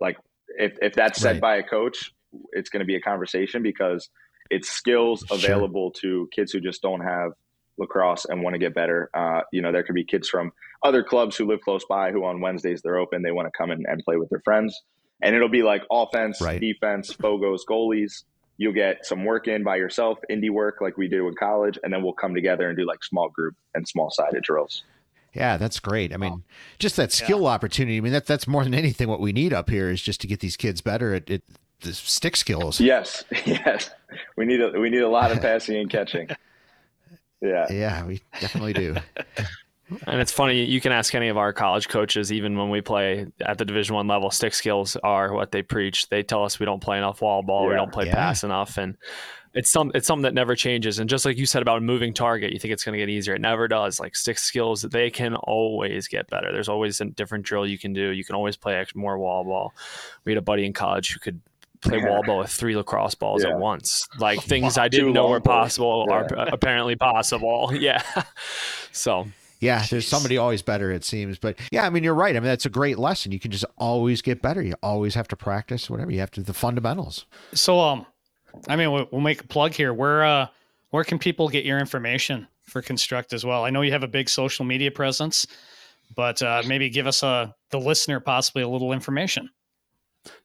like if, if that's said right. by a coach it's going to be a conversation because it's skills available sure. to kids who just don't have lacrosse and want to get better uh, you know there could be kids from other clubs who live close by who on wednesdays they're open they want to come in and play with their friends and it'll be like offense right. defense fogos goalies you'll get some work in by yourself indie work like we do in college and then we'll come together and do like small group and small sided drills yeah, that's great. I mean, just that skill yeah. opportunity. I mean, that that's more than anything what we need up here is just to get these kids better at, at the stick skills. Yes, yes, we need a we need a lot of passing and catching. Yeah, yeah, we definitely do. and it's funny you can ask any of our college coaches even when we play at the division one level stick skills are what they preach they tell us we don't play enough wall ball yeah. we don't play yeah. pass enough and it's some it's something that never changes. And just like you said about a moving target, you think it's going to get easier. It never does. Like stick skills, they can always get better. There's always a different drill you can do. You can always play more wall ball. We had a buddy in college who could play wall ball with three lacrosse balls yeah. at once. Like things I didn't know were possible yeah. are apparently possible. Yeah. so yeah, there's somebody always better, it seems. But yeah, I mean, you're right. I mean, that's a great lesson. You can just always get better. You always have to practice, whatever. You have to, the fundamentals. So, um, I mean, we'll, make a plug here. Where uh, where can people get your information for Construct as well? I know you have a big social media presence, but uh, maybe give us a uh, the listener possibly a little information.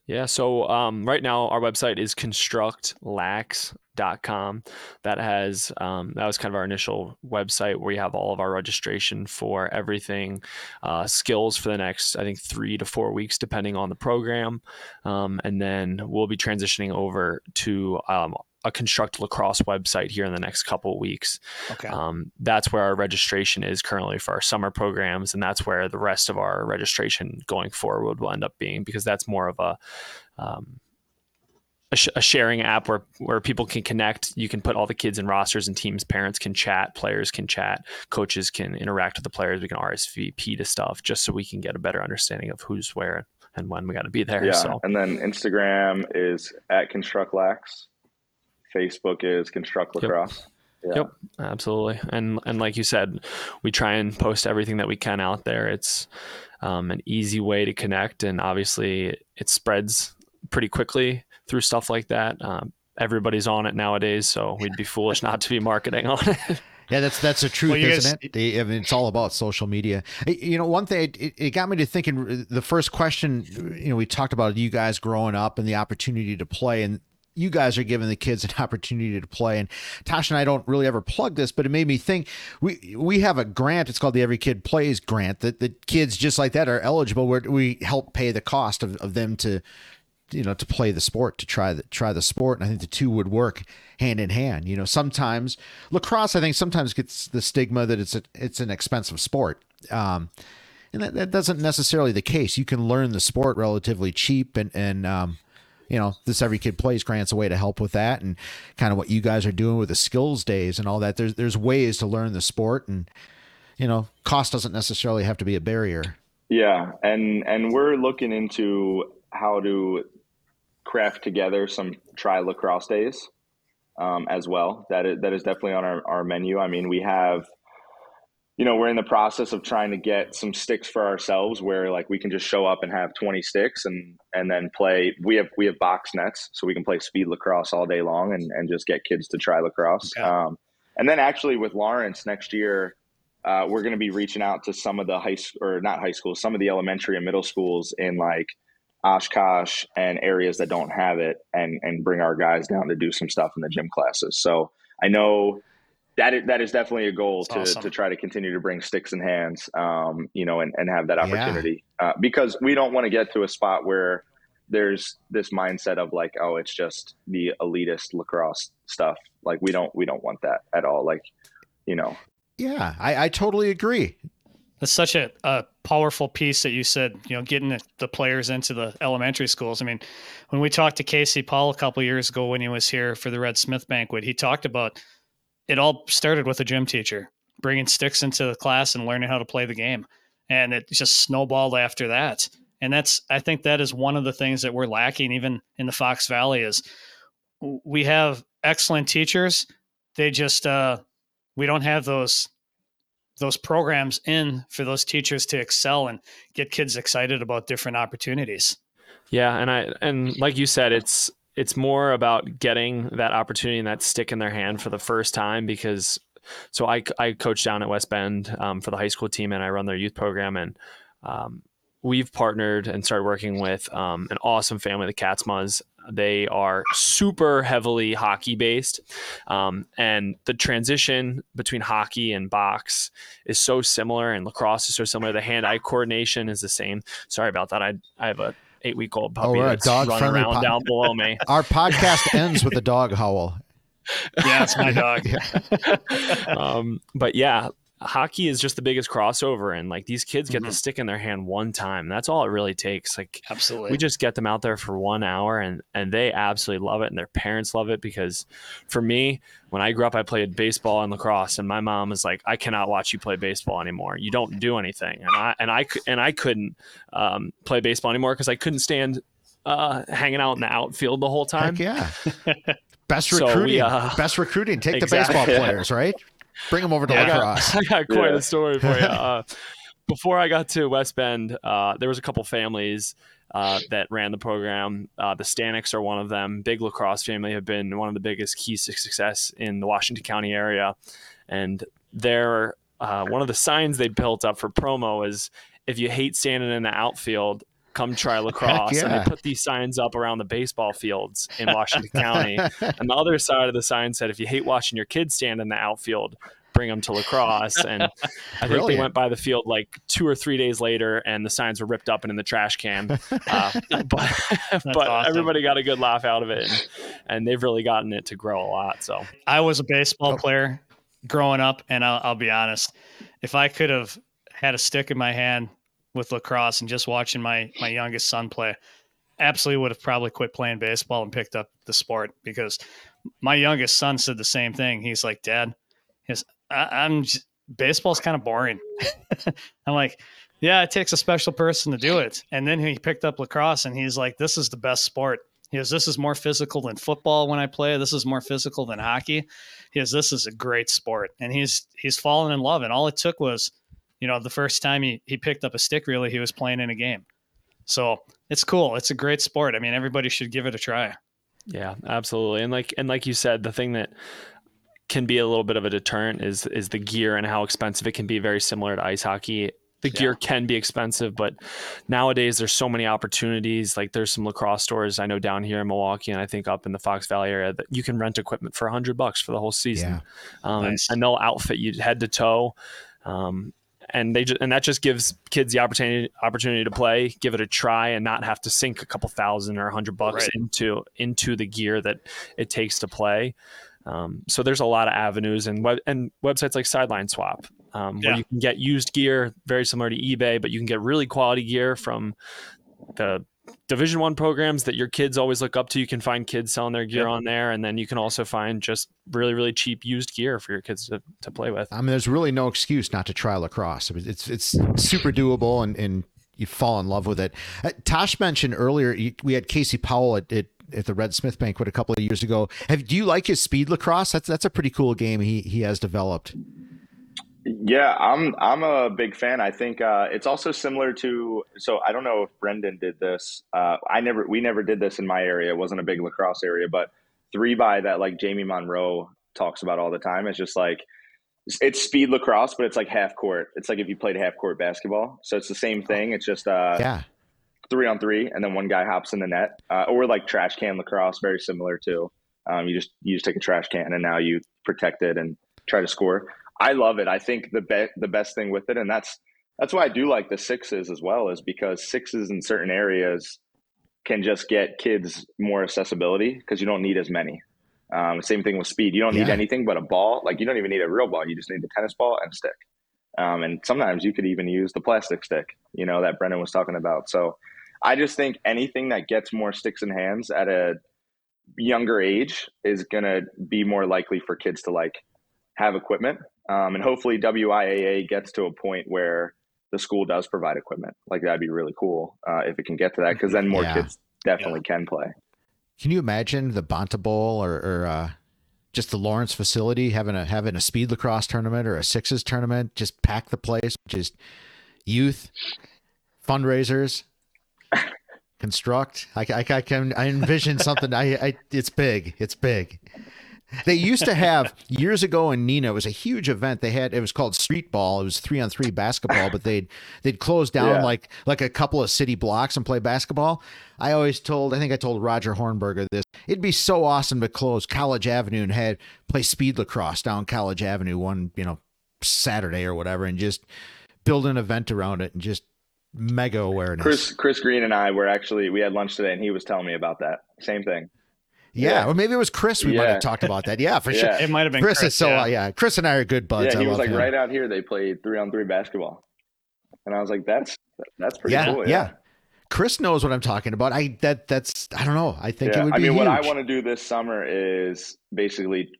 Yeah. So um, right now our website is constructlax.com. That has um, that was kind of our initial website where we have all of our registration for everything, uh, skills for the next I think three to four weeks depending on the program, um, and then we'll be transitioning over to um, a construct lacrosse website here in the next couple of weeks. Okay. Um, that's where our registration is currently for our summer programs, and that's where the rest of our registration going forward will end up being because that's more of a um, a, sh- a, sharing app where where people can connect. You can put all the kids in rosters and teams. Parents can chat, players can chat, coaches can interact with the players. We can RSVP to stuff just so we can get a better understanding of who's where and when we got to be there. Yeah, so. and then Instagram is at Construct Lax. Facebook is Construct Lacrosse. Yep. Yeah. Yep, absolutely. And and like you said, we try and post everything that we can out there. It's um, an easy way to connect, and obviously it spreads pretty quickly through stuff like that. Um, everybody's on it nowadays, so we'd be foolish not to be marketing on it. Yeah, that's that's the truth, well, isn't guys, it? I mean, it's all about social media. You know, one thing it, it, got me to thinking. The first question, you know, we talked about you guys growing up and the opportunity to play, and you guys are giving the kids an opportunity to play. And Tosh and I don't really ever plug this, but it made me think. We we have a grant. It's called the Every Kid Plays grant. That the kids just like that are eligible. Where we help pay the cost of, of them to you know to play the sport to try the try the sport and i think the two would work hand in hand you know sometimes lacrosse i think sometimes gets the stigma that it's a, it's an expensive sport um, and that, that doesn't necessarily the case you can learn the sport relatively cheap and and um, you know this every kid plays grants a way to help with that and kind of what you guys are doing with the skills days and all that there's there's ways to learn the sport and you know cost doesn't necessarily have to be a barrier yeah and and we're looking into how to craft together some try lacrosse days um, as well. That is, that is definitely on our, our menu. I mean, we have, you know, we're in the process of trying to get some sticks for ourselves where like we can just show up and have 20 sticks and, and then play. We have, we have box nets so we can play speed lacrosse all day long and, and just get kids to try lacrosse. Okay. Um, and then actually with Lawrence next year, uh, we're going to be reaching out to some of the high or not high schools, some of the elementary and middle schools in like Oshkosh and areas that don't have it and and bring our guys down to do some stuff in the gym classes. So I know that is, that is definitely a goal to, awesome. to try to continue to bring sticks in hands, um, you know, and, and have that opportunity yeah. uh, because we don't want to get to a spot where there's this mindset of like, oh, it's just the elitist lacrosse stuff. Like we don't we don't want that at all. Like, you know. Yeah, I, I totally agree. That's such a, a powerful piece that you said, you know, getting the, the, players into the elementary schools. I mean, when we talked to Casey Powell a couple years ago when he was here for the Red Smith banquet, he talked about it all started with a gym teacher bringing sticks into the class and learning how to play the game. And it just snowballed after that. And that's, I think that is one of the things that we're lacking even in the Fox Valley is we have excellent teachers. They just, uh, we don't have those those programs in for those teachers to excel and get kids excited about different opportunities. Yeah, and I and like you said, it's it's more about getting that opportunity and that stick in their hand for the first time because so I, I coach down at West Bend um, for the high school team and I run their youth program and um, we've partnered and started working with um, an awesome family, the Katzmas, they are super heavily hockey based. Um, and the transition between hockey and box is so similar, and lacrosse is so similar. The hand eye coordination is the same. Sorry about that. I, I have a eight week old puppy oh, that's running around po- down below me. Our podcast ends with a dog howl. Yeah, it's my dog. um, but yeah, hockey is just the biggest crossover and like these kids get mm-hmm. the stick in their hand one time. That's all it really takes. Like absolutely. we just get them out there for one hour and and they absolutely love it and their parents love it because for me when i grew up i played baseball and lacrosse and my mom was like i cannot watch you play baseball anymore. You don't do anything. And i and i and i couldn't um, play baseball anymore because i couldn't stand uh, hanging out in the outfield the whole time. Heck yeah. Best recruiting so we, uh, best recruiting. Take exactly. the baseball players right Bring them over to yeah, lacrosse. I got, I got quite yeah. a story for you. Uh, before I got to West Bend, uh, there was a couple families uh, that ran the program. Uh, the Staniks are one of them. Big lacrosse family have been one of the biggest keys to success in the Washington County area, and they're uh, one of the signs they built up for promo is if you hate standing in the outfield, come try lacrosse. Yeah. And they put these signs up around the baseball fields in Washington County. And the other side of the sign said, if you hate watching your kids stand in the outfield, bring them to lacrosse. And I think Brilliant. they went by the field like two or three days later, and the signs were ripped up and in the trash can. Uh, but but awesome. everybody got a good laugh out of it, and, and they've really gotten it to grow a lot. So I was a baseball Oh. player growing up, and I'll, I'll be honest, if I could have had a stick in my hand with lacrosse and just watching my my youngest son play, absolutely would have probably quit playing baseball and picked up the sport because my youngest son said the same thing. He's like, Dad, his I'm just, baseball's kind of boring. I'm like, yeah, it takes a special person to do it. And then he picked up lacrosse, and he's like, this is the best sport. He goes, this is more physical than football when I play. This is more physical than hockey. He goes, this is a great sport, and he's he's fallen in love. And all it took was, you know, the first time he he picked up a stick, really, he was playing in a game. So it's cool. It's a great sport. I mean, everybody should give it a try. Yeah, absolutely. And like and like you said, the thing that can be a little bit of a deterrent is is the gear and how expensive it can be. Very similar to ice hockey. The gear can be expensive, but nowadays there's so many opportunities. Like there's some lacrosse stores I know down here in Milwaukee, and I think up in the Fox Valley area that you can rent equipment for a hundred bucks for the whole season, Yeah. um, and- Nice. and, they'll outfit you head to toe. Um, and they just, and that just gives kids the opportunity opportunity to play, give it a try, and not have to sink a couple thousand or a hundred bucks Right. into into the gear that it takes to play. Um, so there's a lot of avenues and web and websites like Sideline Swap, um, where Yeah. you can get used gear, very similar to eBay, but you can get really quality gear from the Division One programs that your kids always look up to. You can find kids selling their gear Yep. on there, and then you can also find just really really cheap used gear for your kids to, to play with. I mean, there's really no excuse not to try lacrosse. I mean, It's it's super doable, and, and you fall in love with it. Uh, Tosh mentioned earlier you- we had Casey Powell at, at, at the Red Smith banquet a couple of years ago. Have do you like his speed lacrosse? That's that's a pretty cool game he he has developed. Yeah, I'm I'm a big fan. I think uh, it's also similar to. So I don't know if Brendon did this. Uh, I never we never did this in my area. It wasn't a big lacrosse area, but three by that like Jamie Monroe talks about all the time. It's just like it's speed lacrosse, but it's like half court. It's like if you played half court basketball. So it's the same thing. It's just uh, Yeah, three on three, and then one guy hops in the net, uh, or like trash can lacrosse, very similar to. Um, you just you just take a trash can and now you protect it and try to score. I love it. I think the be- the best thing with it, and that's that's why I do like the sixes as well, is because sixes in certain areas can just get kids more accessibility because you don't need as many. Um, same thing with speed. You don't need anything but a ball. Like you don't even need a real ball. You just need a tennis ball and a stick. Um, and sometimes you could even use the plastic stick, you know, that Brendon was talking about. So I just think anything that gets more sticks in hands at a younger age is going to be more likely for kids to like have equipment. Um, and hopefully WIAA gets to a point where the school does provide equipment. Like that'd be really cool uh, if it can get to that, because then more Yeah. kids definitely can play. can you imagine the Banta Bowl or, or uh, just the Lawrence facility having a having a speed lacrosse tournament or a sixes tournament? Just pack the place, just youth fundraisers. Construct. I, I, I can I envision something. I, I it's big. It's big. They used to have years ago in Neenah. It was a huge event. They had it was called street ball. It was three on three basketball, but they'd they'd close down Yeah. like like a couple of city blocks and play basketball. I always told I think I told Roger Hornberger this. It'd be so awesome to close College Avenue and had play speed lacrosse down College Avenue one you know Saturday or whatever, and just build an event around it and just mega awareness. Chris Chris Green and I were actually we had lunch today, and he was telling me about that same thing. Yeah, yeah. or maybe it was Chris. We might have talked about that. Yeah, for sure. It might have been Chris, Chris, is so yeah. uh, yeah. Chris and I are good buds. yeah, he I was like him. right out here they played three on three basketball, and I was like, that's that's pretty yeah, cool. yeah. Chris knows what I'm talking about. I that that's I don't know. I think yeah. it would be. I be mean, huge. what I want to do this summer is basically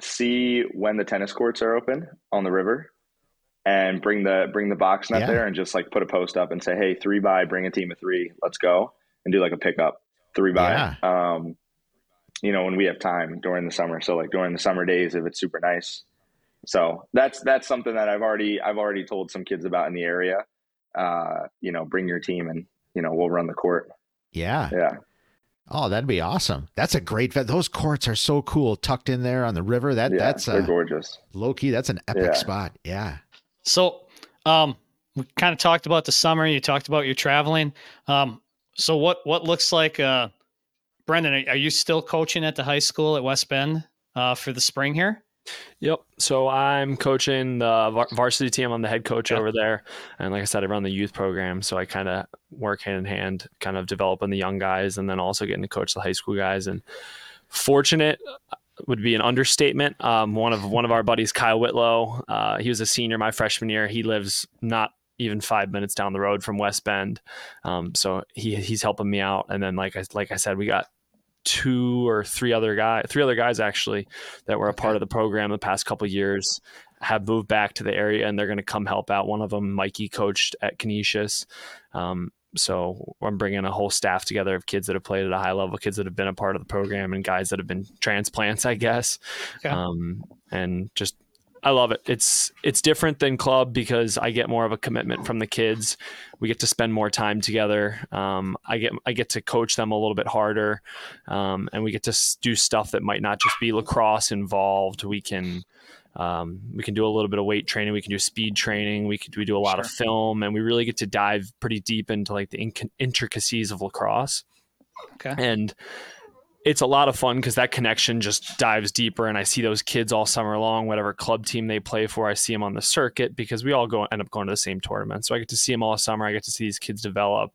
see when the tennis courts are open on the river, and bring the bring the box net Yeah. there, and just like put a post up and say, hey, three by, bring a team of three, let's go, and do like a pickup three by. Um, you know, when we have time during the summer. So like during the summer days, if it's super nice. So that's that's something that I've already I've already told some kids about in the area. Uh, you know, bring your team and you know we'll run the court. yeah. Yeah. Oh, that'd be awesome. That's a great. vet- Those courts are so cool, tucked in there on the river. That yeah, that's they're uh, gorgeous. low key. That's an epic Yeah. spot. Yeah. So, um, we kind of talked about the summer. You talked about your traveling. Um, so what what looks like, uh, Brendon? Are, you still coaching at the high school at West Bend uh, for the spring here? Yep. So I'm coaching the varsity team. I'm the head coach Yeah. over there, and like I said, I run the youth program. So I kind of work hand in hand, kind of developing the young guys, and then also getting to coach the high school guys. And fortunate uh, would be an understatement. Um, one of one of our buddies, Kyle Whitlow, uh, he was a senior my freshman year. He lives not even five minutes down the road from West Bend, um, so he he's helping me out. And then like I like I said, we got two or three other guys, three other guys actually that were a part of the program the past couple years have moved back to the area and they're going to come help out. One of them, Mikey, coached at Canisius. Um, so I'm bringing a whole staff together of kids that have played at a high level, kids that have been a part of the program, and guys that have been transplants, I guess. Okay. Um, and just I love it. It's it's different than club because I get more of a commitment from the kids. We get to spend more time together. Um, I get I get to coach them a little bit harder, um, and we get to do stuff that might not just be lacrosse involved. We can um, we can do a little bit of weight training. We can do speed training. We can we do a lot of film, and we really get to dive pretty deep into like the inc- intricacies of lacrosse. Okay. And it's a lot of fun because that connection just dives deeper and i see those kids all summer long whatever club team they play for i see them on the circuit because we all go end up going to the same tournament. So i get to see them all summer i get to see these kids develop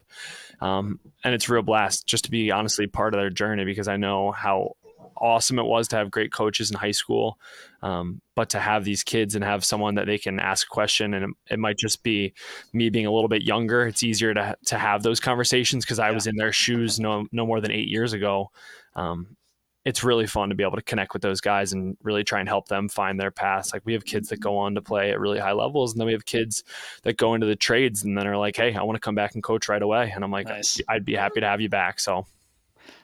um, and it's real blast just to be honestly part of their journey because i know how awesome it was to have great coaches in high school um, but to have these kids and have someone that they can ask a question and it, it might just be me being a little bit younger it's easier to, to have those conversations because i Yeah. was in their shoes no, no more than eight years ago um, it's really fun to be able to connect with those guys and really try and help them find their paths. Like we have kids that go on to play at really high levels, and then we have kids that go into the trades and then are like, "Hey, I want to come back and coach right away." And I'm like, Nice. "I'd be happy to have you back." So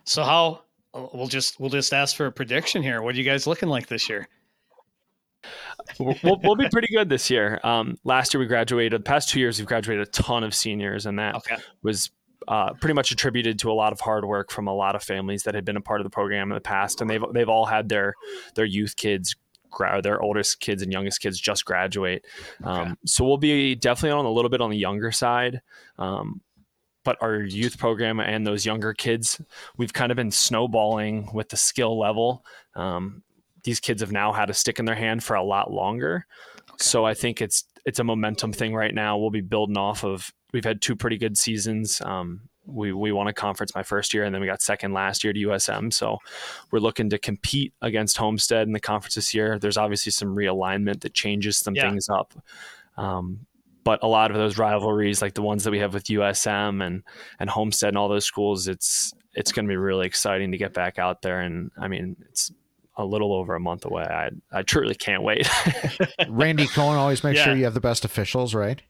So how we'll just we'll just ask for a prediction here. What are you guys looking like this year? We'll, we'll, be pretty good this year. Um, last year we graduated. The past two years we've graduated a ton of seniors, and that Okay. was uh, pretty much attributed to a lot of hard work from a lot of families that had been a part of the program in the past, and they've they've all had their their youth kids. Their oldest kids and youngest kids just graduate, um, so we'll be definitely on a little bit on the younger side. Um, but our youth program and those younger kids, we've kind of been snowballing with the skill level. Um, these kids have now had a stick in their hand for a lot longer, so I think it's it's a momentum thing right now. We'll be building off of. We've had two pretty good seasons. Um, we we won a conference my first year, and then we got second last year to USM. So we're looking to compete against Homestead in the conference this year. There's obviously some realignment that changes some Yeah. things up. Um, but a lot of those rivalries, like the ones that we have with USM and and Homestead and all those schools, it's it's going to be really exciting to get back out there. And I mean, it's a little over a month away. I I truly can't wait. Randy Cohen always makes sure you have the best officials, right?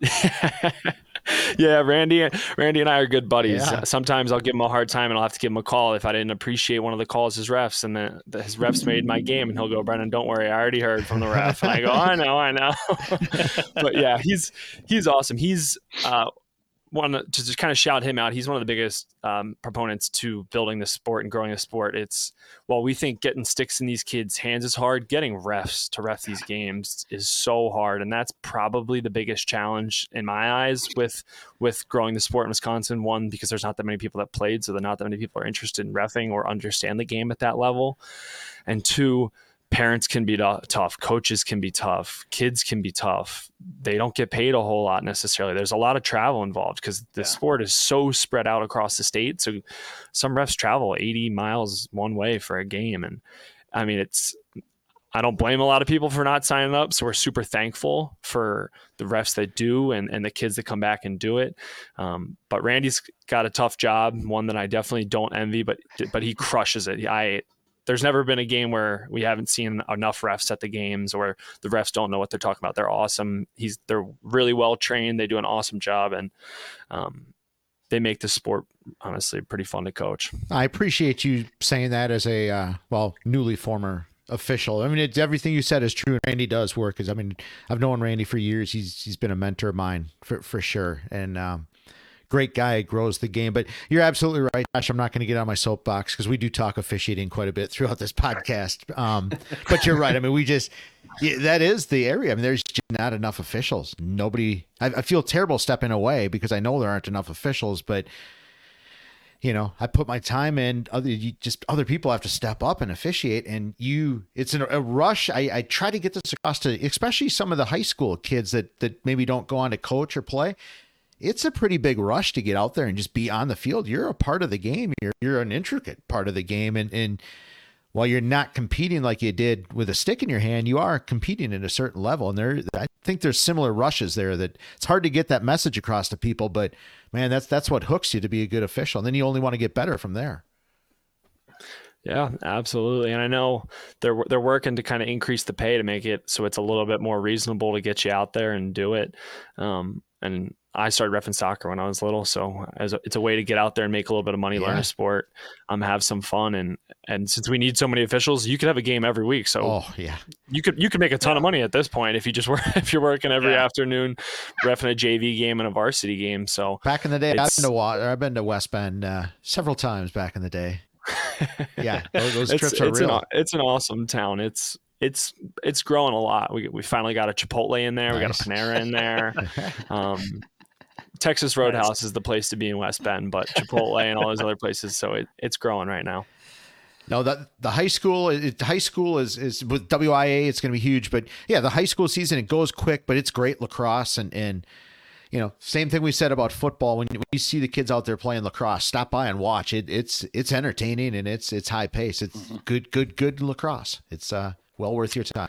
yeah, Randy, Randy and I are good buddies. Yeah. Sometimes I'll give him a hard time, and I'll have to give him a call if I didn't appreciate one of the calls his refs, and the, the, his refs made my game, and he'll go, Brennan, don't worry, I already heard from the ref, and I go, I know, I know. but yeah, he's he's awesome. He's uh, one to just kind of shout him out. He's one of the biggest um, proponents to building the sport and growing the sport. It's while we think getting sticks in these kids' hands is hard, getting refs to ref these games is so hard, and that's probably the biggest challenge in my eyes with with growing the sport in Wisconsin. One because there's not that many people that played, so that not that many people are interested in refing or understand the game at that level, and two parents can be tou- tough coaches can be tough kids can be tough. They don't get paid a whole lot necessarily. There's a lot of travel involved because the Yeah. sport is so spread out across the state. So some refs travel 80 miles one way for a game. And i mean it's i don't blame a lot of people for not signing up. So we're super thankful for the refs that do and, and the kids that come back and do it. Um, but randy's got a tough job one that i definitely don't envy but but he crushes it. I there's never been a game where we haven't seen enough refs at the games or the refs don't know what they're talking about. They're awesome. He's they're really well trained. They do an awesome job and um, they make the sport honestly pretty fun to coach. I appreciate you saying that as a uh, well, newly former official. I mean, it's everything you said is true. And Randy does work because I mean, I've known Randy for years. He's he's been a mentor of mine for for sure, and um, great guy. Grows the game. But you're absolutely right, Josh. I'm not going to get on my soapbox because we do talk officiating quite a bit throughout this podcast. Um, but you're right. I mean, we just that is the area. I mean, there's just not enough officials. Nobody. I, I feel terrible stepping away because I know there aren't enough officials, but you know, I put my time in. Other you just other people have to step up and officiate, and you, it's an, a rush. I, I try to get this across to, especially some of the high school kids that that maybe don't go on to coach or play. It's a pretty big rush to get out there and just be on the field. You're a part of the game. You're you're an intricate part of the game, and and while you're not competing like you did with a stick in your hand, you are competing at a certain level. And there, I think there's similar rushes there that it's hard to get that message across to people, but man, that's that's what hooks you to be a good official. And then you only want to get better from there. Yeah, absolutely. And I know they're they're working to kind of increase the pay to make it so it's a little bit more reasonable to get you out there and do it. Um, and I started refing soccer when I was little, so as a, it's a way to get out there and make a little bit of money, yeah. learn a sport, um, have some fun, and and since we need so many officials, you could have a game every week. So oh yeah, you could you could make a ton yeah. of money at this point if you just work if you're working every yeah. afternoon, refing a JV game and a varsity game. So back in the day, I've been to I've been to West Bend uh, several times back in the day. yeah, those, those trips it's, are it's real. An, it's an awesome town. It's it's it's growing a lot. We we finally got a Chipotle in there. Nice. We got a Panera in there. Um, Texas Roadhouse is the place to be in West Bend, but Chipotle and all those other places. So it, it's growing right now. No, the the high school it, high school is is with WIA it's going to be huge, but yeah, the high school season it goes quick, but it's great lacrosse and and you know same thing we said about football when you, when you see the kids out there playing lacrosse, stop by and watch it. It's it's entertaining and it's it's high pace. It's mm-hmm. good good good lacrosse. It's uh well worth your time.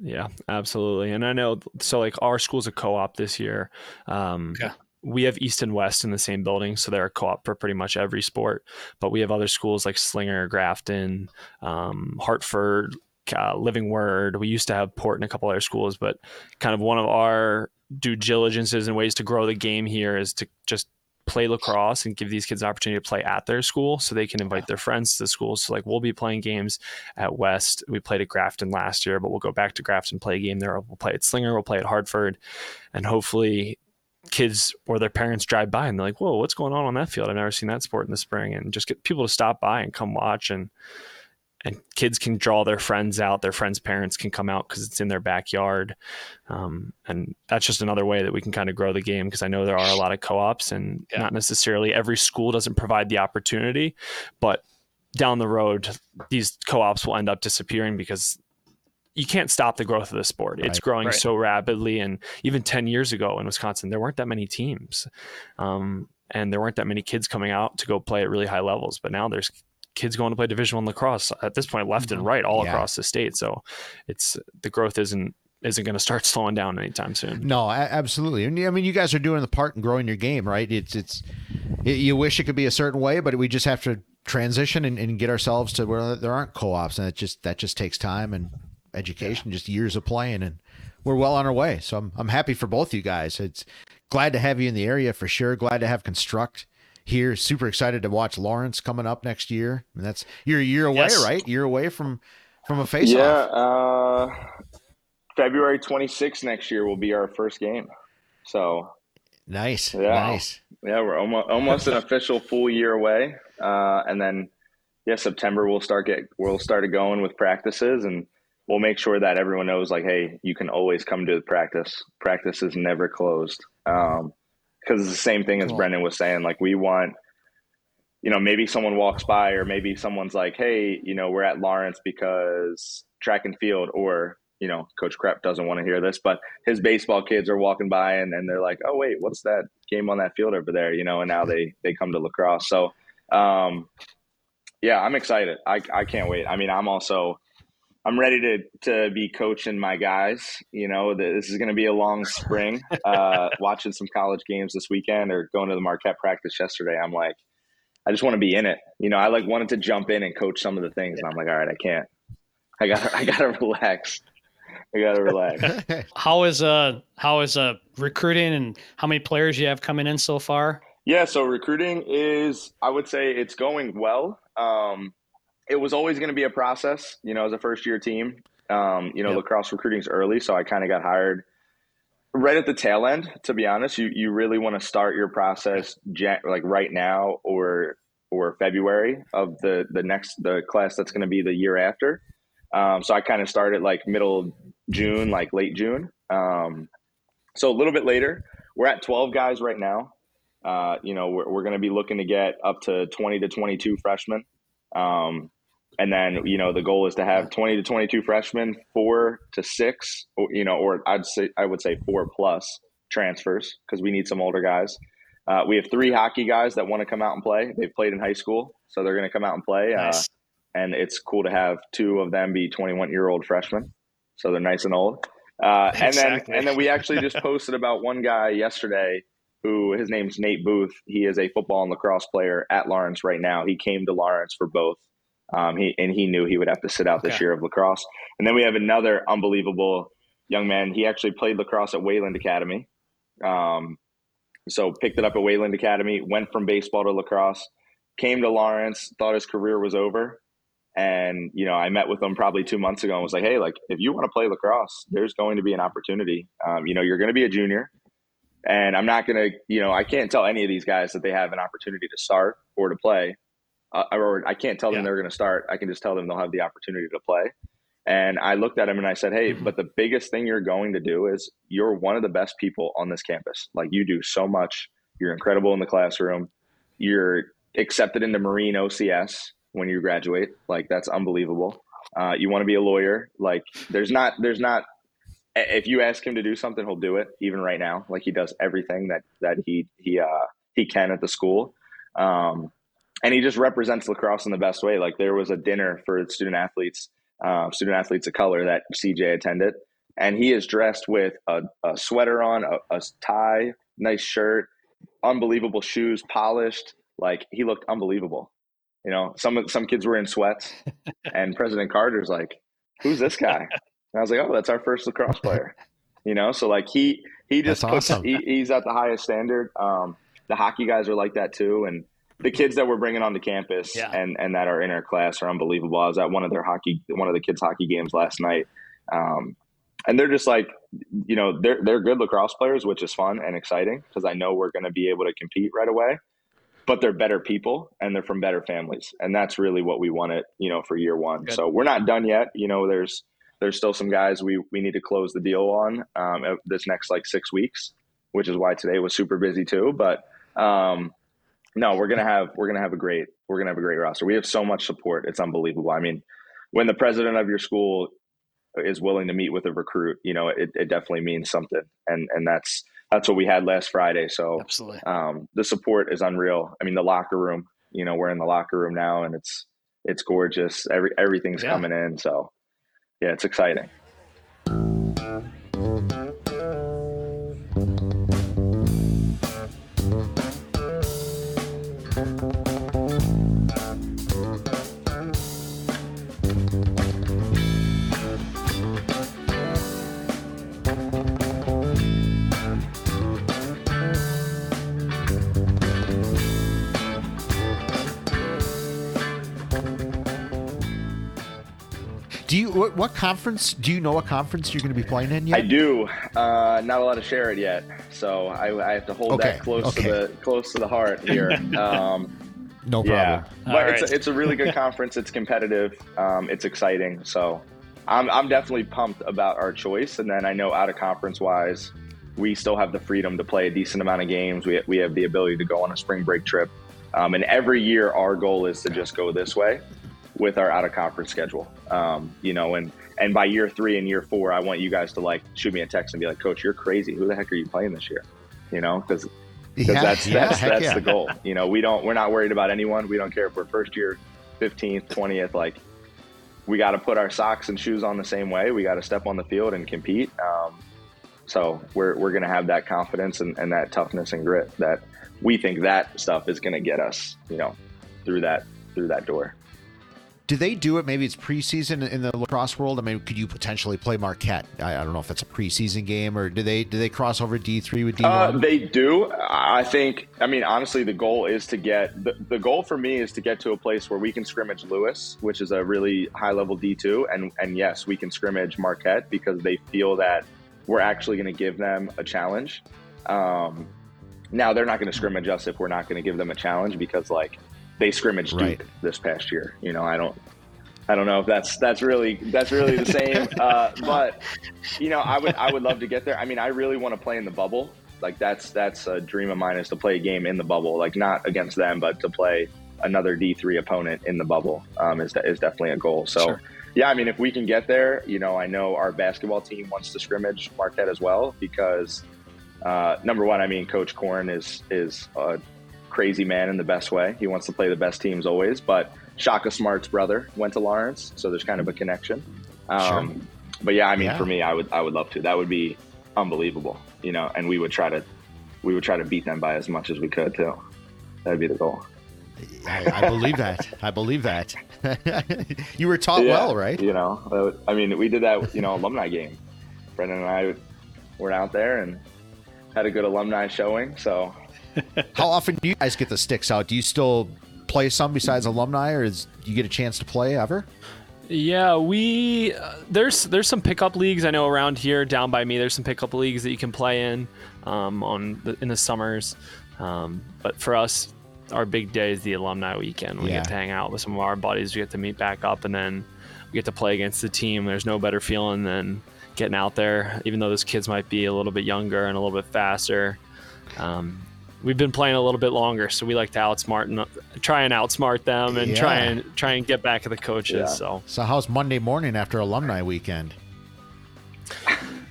Yeah, absolutely. And I know, so like our school's a co op this year. Um, yeah. We have East and West in the same building, so they're a co-op for pretty much every sport. But we have other schools like Slinger, Grafton, um, Hartford, uh, Living Word. We used to have Port and a couple other schools, but kind of one of our due diligences and ways to grow the game here is to just play lacrosse and give these kids an opportunity to play at their school so they can invite their friends to the school. So like we'll be playing games at West. We played at Grafton last year, but we'll go back to Grafton, play a game there. We'll play at Slinger, we'll play at Hartford, and hopefully kids or their parents drive by and they're like, whoa, what's going on on that field? I've never seen that sport in the spring and just get people to stop by and come watch and and kids can draw their friends out. Their friends' parents can come out because it's in their backyard, um, and that's just another way that we can kind of grow the game. Because I know there are a lot of co-ops, and yeah. not necessarily every school doesn't provide the opportunity, but down the road, these co-ops will end up disappearing because you can't stop the growth of the sport. It's growing right. so rapidly, and even ten years ago in Wisconsin, there weren't that many teams. Um, and there weren't that many kids coming out to go play at really high levels. But now there's kids going to play Division One lacrosse at this point, left and mm-hmm. right, all yeah. across the state. So it's the growth isn't isn't going to start slowing down anytime soon. No, absolutely. I mean, you guys are doing the part in growing your game, right? It's it's it, you wish it could be a certain way, but we just have to transition and, and get ourselves to where there aren't co-ops, and it just that just takes time and education, yeah. just years of playing, and we're well on our way. So I'm I'm happy for both you guys. It's glad to have you in the area for sure. Glad to have construct here. Super excited to watch Lawrence coming up next year. And that's you're a year away, yes. right? You're away from from a face Yeah, uh, February 26th next year will be our first game. So nice, yeah, nice. Yeah, we're almost almost an official full year away, uh, and then yeah, September we'll start get we'll start going with practices and we'll make sure that everyone knows like hey you can always come to the practice practice is never closed um, because it's the same thing as Brendon was saying. Like we want, you know, maybe someone walks by or maybe someone's like, hey, you know, we're at Lawrence because track and field or you know, Coach Krepp doesn't want to hear this, but his baseball kids are walking by and, and they're like, oh, wait, what's that game on that field over there? You know, and now they, they come to lacrosse. So, um, yeah, I'm excited. I, I can't wait. I mean, I'm also, I'm ready to to be coaching my guys. You know, this is going to be a long spring. Uh, watching some college games this weekend or going to the Marquette practice yesterday, I'm like, I just want to be in it. You know, I like wanted to jump in and coach some of the things, and I'm like, all right, I can't. I got I got to relax. I got to relax. how is uh how is uh recruiting and how many players you have coming in so far? Yeah, so recruiting is I would say it's going well. Um, it was always going to be a process, you know, as a first year team. Um, you know, yep. lacrosse recruiting's early, so I kind of got hired right at the tail end. To be honest, you you really want to start your process like right now or or February of the the next the class that's going to be the year after. Um, so I kind of started like middle June, like late June. Um, so a little bit later, we're at 12 guys right now. Uh, you know, we're, we're going to be looking to get up to 20 to 22 freshmen. Um, and then, you know, the goal is to have 20 to 22 freshmen, four to six, you know, or I'd say, I would say four plus transfers because we need some older guys. Uh, we have three hockey guys that want to come out and play. They've played in high school, so they're going to come out and play. Uh, and it's cool to have two of them be 21 year old freshmen, so they're nice and old. Uh, and then and then we actually just posted about one guy yesterday who his name's Nate Booth. He is a football and lacrosse player at Lawrence right now. He came to Lawrence for both. Um, he and he knew he would have to sit out this Okay. year of lacrosse. And then we have another unbelievable young man. He actually played lacrosse at Wayland Academy. Um, so picked it up at Wayland Academy, went from baseball to lacrosse, came to Lawrence, thought his career was over. And, you know, I met with him probably two months ago and was like, hey, like, if you want to play lacrosse, there's going to be an opportunity. Um, you know, you're going to be a junior. And I'm not going to, you know, I can't tell any of these guys that they have an opportunity to start or to play. Uh, or I can't tell them Yeah. they're going to start. I can just tell them they'll have the opportunity to play. And I looked at him and I said, Hey, Mhm. but the biggest thing you're going to do is you're one of the best people on this campus. Like you do so much. You're incredible in the classroom. You're accepted into Marine OCS when you graduate. Like that's unbelievable. Uh, you want to be a lawyer. Like there's not, there's not, if you ask him to do something, he'll do it even right now. Like he does everything that, that he, he, uh, he can at the school. Um, and he just represents lacrosse in the best way. Like there was a dinner for student athletes, uh, student athletes of color that CJ attended, and he is dressed with a, a sweater on, a, a tie, nice shirt, unbelievable shoes, polished. Like he looked unbelievable. You know, some some kids were in sweats, and President Carter's like, "Who's this guy?" And I was like, "Oh, that's our first lacrosse player." You know, so like he he just puts awesome. he, he's at the highest standard. Um, the hockey guys are like that too, and the kids that we're bringing onto campus Yeah. and and that are in our class are unbelievable. I was at one of their hockey one of the kids hockey games last night, um, and they're just like you know they're they're good lacrosse players, which is fun and exciting because I know we're going to be able to compete right away. But they're better people and they're from better families, and that's really what we wanted, you know, for year one. Good. So we're not done yet. You know, there's there's still some guys we we need to close the deal on um, this next like six weeks, which is why today was super busy too. But um, no, we're gonna have we're gonna have a great we're gonna have a great roster. We have so much support; it's unbelievable. I mean, when the president of your school is willing to meet with a recruit, you know, it, it definitely means something, and and that's that's what we had last Friday. So Absolutely. um, the support is unreal. I mean, the locker room, you know, we're in the locker room now, and it's it's gorgeous. Every everything's Yeah. coming in, so yeah, it's exciting. Do you what, what conference? Do you know what conference you're going to be playing in yet? I do. Uh, not allowed to share it yet, so I, I have to hold Okay, that close okay. to the close to the heart here. Um, No yeah, problem. but All it's a, it's a really good conference. It's competitive. Um, it's exciting. So I'm I'm definitely pumped about our choice. And then I know out of conference wise, we still have the freedom to play a decent amount of games. We we have the ability to go on a spring break trip. Um, and every year, our goal is to just go this way with our out of conference schedule. Um, you know, and and by year three and year four, I want you guys to like shoot me a text and be like, Coach, you're crazy. Who the heck are you playing this year? You know, because because Yeah, that's yeah, that's that's yeah. the goal. You know, we don't we're not worried about anyone. We don't care if we're first year, fifteenth, twentieth. Like we got to put our socks and shoes on the same way. We got to step on the field and compete. Um, so we're we're gonna have that confidence and, and that toughness and grit that we think that stuff is gonna get us. You know, through that through that door. Do they do it? Maybe it's preseason in the lacrosse world. I mean, could you potentially play Marquette? I, I don't know if that's a preseason game or do they do they cross over D three with D Uh, one? they do. I think. I mean, honestly, the goal is to get the, the goal for me is to get to a place where we can scrimmage Lewis, which is a really high level D two, and and yes, we can scrimmage Marquette because they feel that we're actually going to give them a challenge. Um, now they're not going to scrimmage us if we're not going to give them a challenge because like they scrimmaged Duke Right. this past year. You know, I don't. I don't know if that's that's really that's really the same, uh, but you know, I would I would love to get there. I mean, I really want to play in the bubble Like that's that's a dream of mine is to play a game in the bubble, like not against them, but to play another D three opponent in the bubble um, is is definitely a goal. So. Sure. Yeah, I mean, if we can get there, you know, I know our basketball team wants to scrimmage Marquette as well because uh, number one, I mean, Coach Corn is is a crazy man in the best way. He wants to play the best teams always. But Shaka Smart's brother went to Lawrence, so there's kind of a connection. Um, But yeah, I mean, Yeah. for me, I would I would love to. That would be unbelievable, you know. And we would try to we would try to beat them by as much as we could too. That'd be the goal. I, I believe that. I believe that. you were taught Yeah, well, right? You know, I mean, we did that, you know, alumni game. Brendon and I were out there and had a good alumni showing. So How often do you guys get the sticks out? Do you still play some besides alumni, or is, do you get a chance to play ever? Yeah, we uh, there's there's some pickup leagues I know around here down by me. There's some pickup leagues that you can play in um, on the, in the summers. Um, but for us, our big day is the alumni weekend. We Yeah. get to hang out with some of our buddies. We get to meet back up, and then we get to play against the team. There's no better feeling than getting out there, even though those kids might be a little bit younger and a little bit faster. Um, we've been playing a little bit longer, so we like to outsmart and try and outsmart them and try and try and get back at the coaches. Yeah. So. So how's Monday morning after alumni weekend?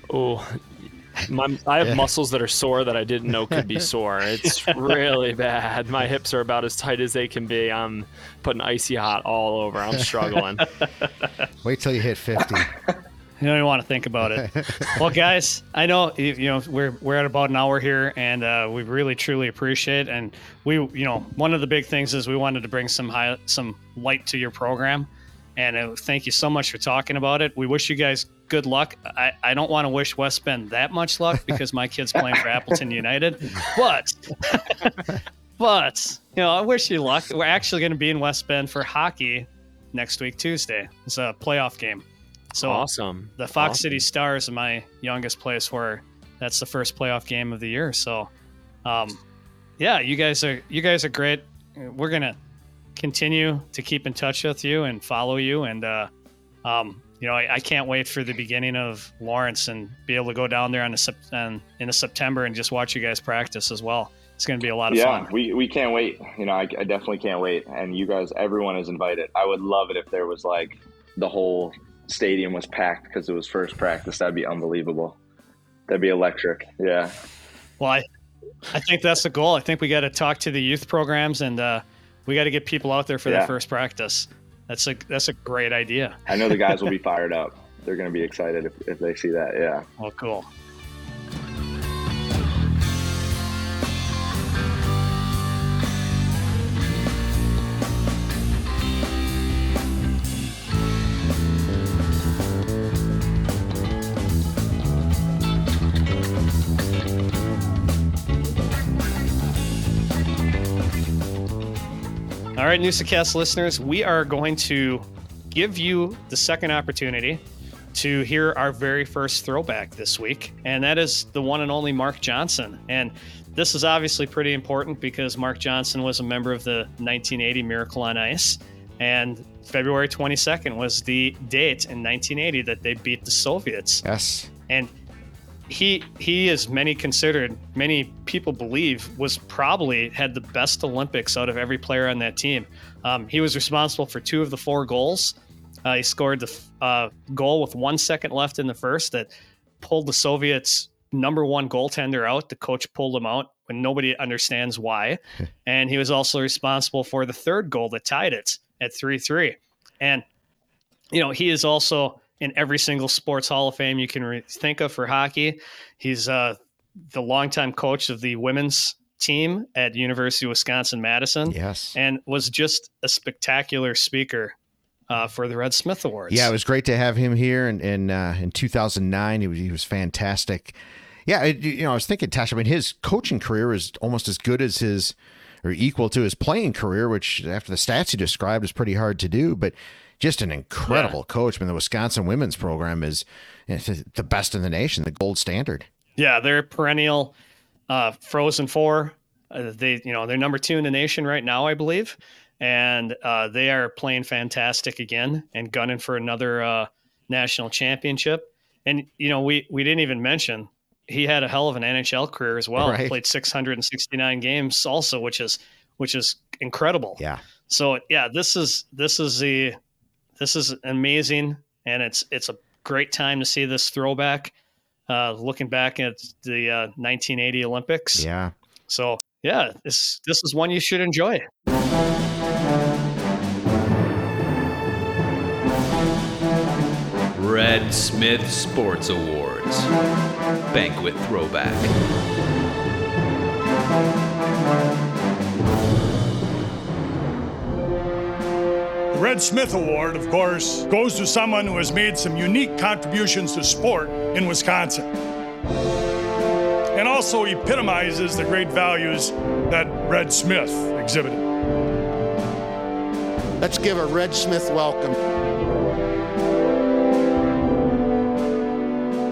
Oh, my I have muscles that are sore that I didn't know could be sore. It's really bad. My hips are about as tight as they can be. I'm putting icy hot all over. I'm struggling. Wait till you hit 50. You don't even want to think about it. well, guys, I know you you know we're we're at about an hour here, and uh, we really truly appreciate. And we, you know, one of the big things is we wanted to bring some high, some light to your program. And uh, thank you so much for talking about it. We wish you guys good luck. I, I don't want to wish West Bend that much luck because my kid's playing for Appleton United, but but you know I wish you luck. We're actually going to be in West Bend for hockey next week Tuesday. It's a playoff game. So awesome. the Fox Awesome. City Stars, my youngest place where That's the first playoff game of the year. So, um, yeah, you guys are you guys are great. We're gonna continue to keep in touch with you and follow you, and uh, um, you know I, I can't wait for the beginning of Lawrence and be able to go down there on the Sep- on, in the September and just watch you guys practice as well. It's gonna be a lot of yeah, fun. Yeah, we, we can't wait. You know, I, I definitely can't wait. And you guys, everyone is invited. I would love it if there was like the whole stadium was packed because it was first practice. That'd be unbelievable. That'd be electric. Yeah. Well, I, I think that's the goal. I think we got to talk to the youth programs and uh, we got to get people out there for Yeah. their first practice. That's a that's a great idea. I know the guys will be fired up. They're going to be excited if, if they see that. Yeah. Well, cool. Right, Newsacast listeners, we are going to give you the second opportunity to hear our very first throwback this week, and that is the one and only Mark Johnson. And this is obviously pretty important because Mark Johnson was a member of the 1980 Miracle on Ice, and February 22nd was the date in 1980 that they beat the Soviets Yes. and he he is many considered many people believe was probably had the best olympics out of every player on that team. Um, he was responsible for two of the four goals. Uh, he scored the uh, goal with one second left in the first that pulled the soviets number one goaltender out. The coach pulled him out when nobody understands why. And he was also responsible for the third goal that tied it at 3-3 and you know he is also in every single sports hall of fame you can re- think of for hockey he's uh, the longtime coach of the women's team at university of wisconsin madison Yes. and was just a spectacular speaker uh, for the red smith awards Yeah, it was great to have him here in in, uh, in 2009. He was he was fantastic. Yeah, it, you know, I was thinking, Tosh. I mean, his coaching career is almost as good as his, or equal to his playing career, which after the stats you described is pretty hard to do. But just an incredible coach. I mean, the Wisconsin women's program is it's the best in the nation, the gold standard. Yeah, they're perennial uh, Frozen Four. Uh, they, you know, they're number two in the nation right now, I believe, and uh, they are playing fantastic again and gunning for another uh, national championship. And you know, we we didn't even mention he had a hell of an NHL career as well. Right. Played 669 games also, which is which is incredible. Yeah. So yeah, this is this is the this is amazing, and it's it's a great time to see this throwback. Uh, looking back at the uh, 1980 Olympics. Yeah. So yeah, this this is one you should enjoy. Red Smith Sports Awards. Banquet Throwback. Red Smith Award, of course, goes to someone who has made some unique contributions to sport in Wisconsin and also epitomizes the great values that Red Smith exhibited. Let's give a Red Smith welcome.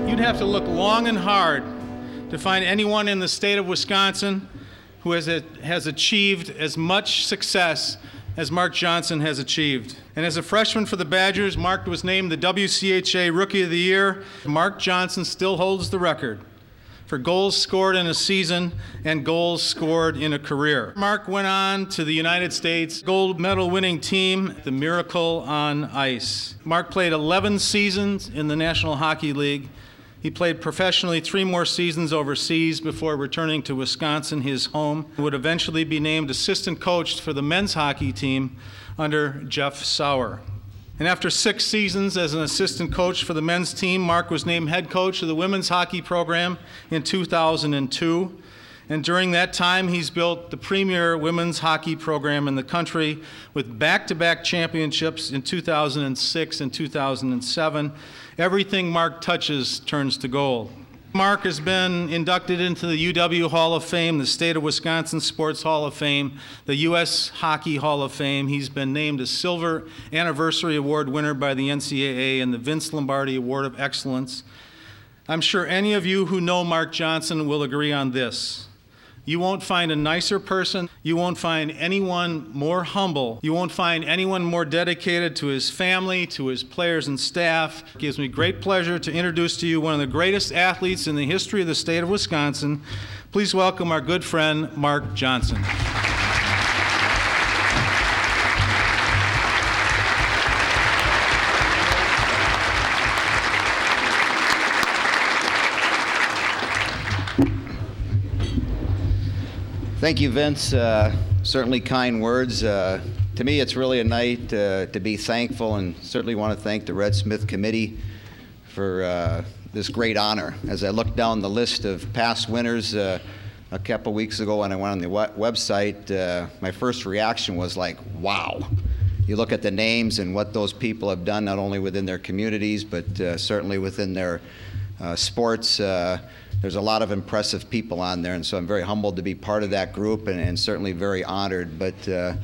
You'd have to look long and hard to find anyone in the state of Wisconsin who has, has achieved as much success as Mark Johnson has achieved. And as a freshman for the Badgers, Mark was named the WCHA Rookie of the Year. Mark Johnson still holds the record for goals scored in a season and goals scored in a career. Mark went on to the United States gold medal winning team, the Miracle on Ice. Mark played 11 seasons in the National Hockey League. He played professionally three more seasons overseas before returning to Wisconsin, his home. Would eventually be named assistant coach for the men's hockey team under Jeff Sauer. And after six seasons as an assistant coach for the men's team, Mark was named head coach of the women's hockey program in 2002. And during that time, he's built the premier women's hockey program in the country with back to back championships in 2006 and 2007. Everything Mark touches turns to gold. Mark has been inducted into the UW Hall of Fame, the State of Wisconsin Sports Hall of Fame, the U.S. Hockey Hall of Fame. He's been named a Silver Anniversary Award winner by the NCAA and the Vince Lombardi Award of Excellence. I'm sure any of you who know Mark Johnson will agree on this. You won't find a nicer person. You won't find anyone more humble. You won't find anyone more dedicated to his family, to his players and staff. It gives me great pleasure to introduce to you one of the greatest athletes in the history of the state of Wisconsin. Please welcome our good friend, Mark Johnson. Thank you, Vince. Uh, certainly kind words. Uh, to me, it's really a night uh, to be thankful, and certainly want to thank the Red Smith Committee for uh, this great honor. As I look down the list of past winners uh, a couple weeks ago when I went on the we- website, uh, my first reaction was like, wow. You look at the names and what those people have done, not only within their communities, but certainly within their sports there's a lot of impressive people on there, and so I'm very humbled to be part of that group and, and certainly very honored. But uh,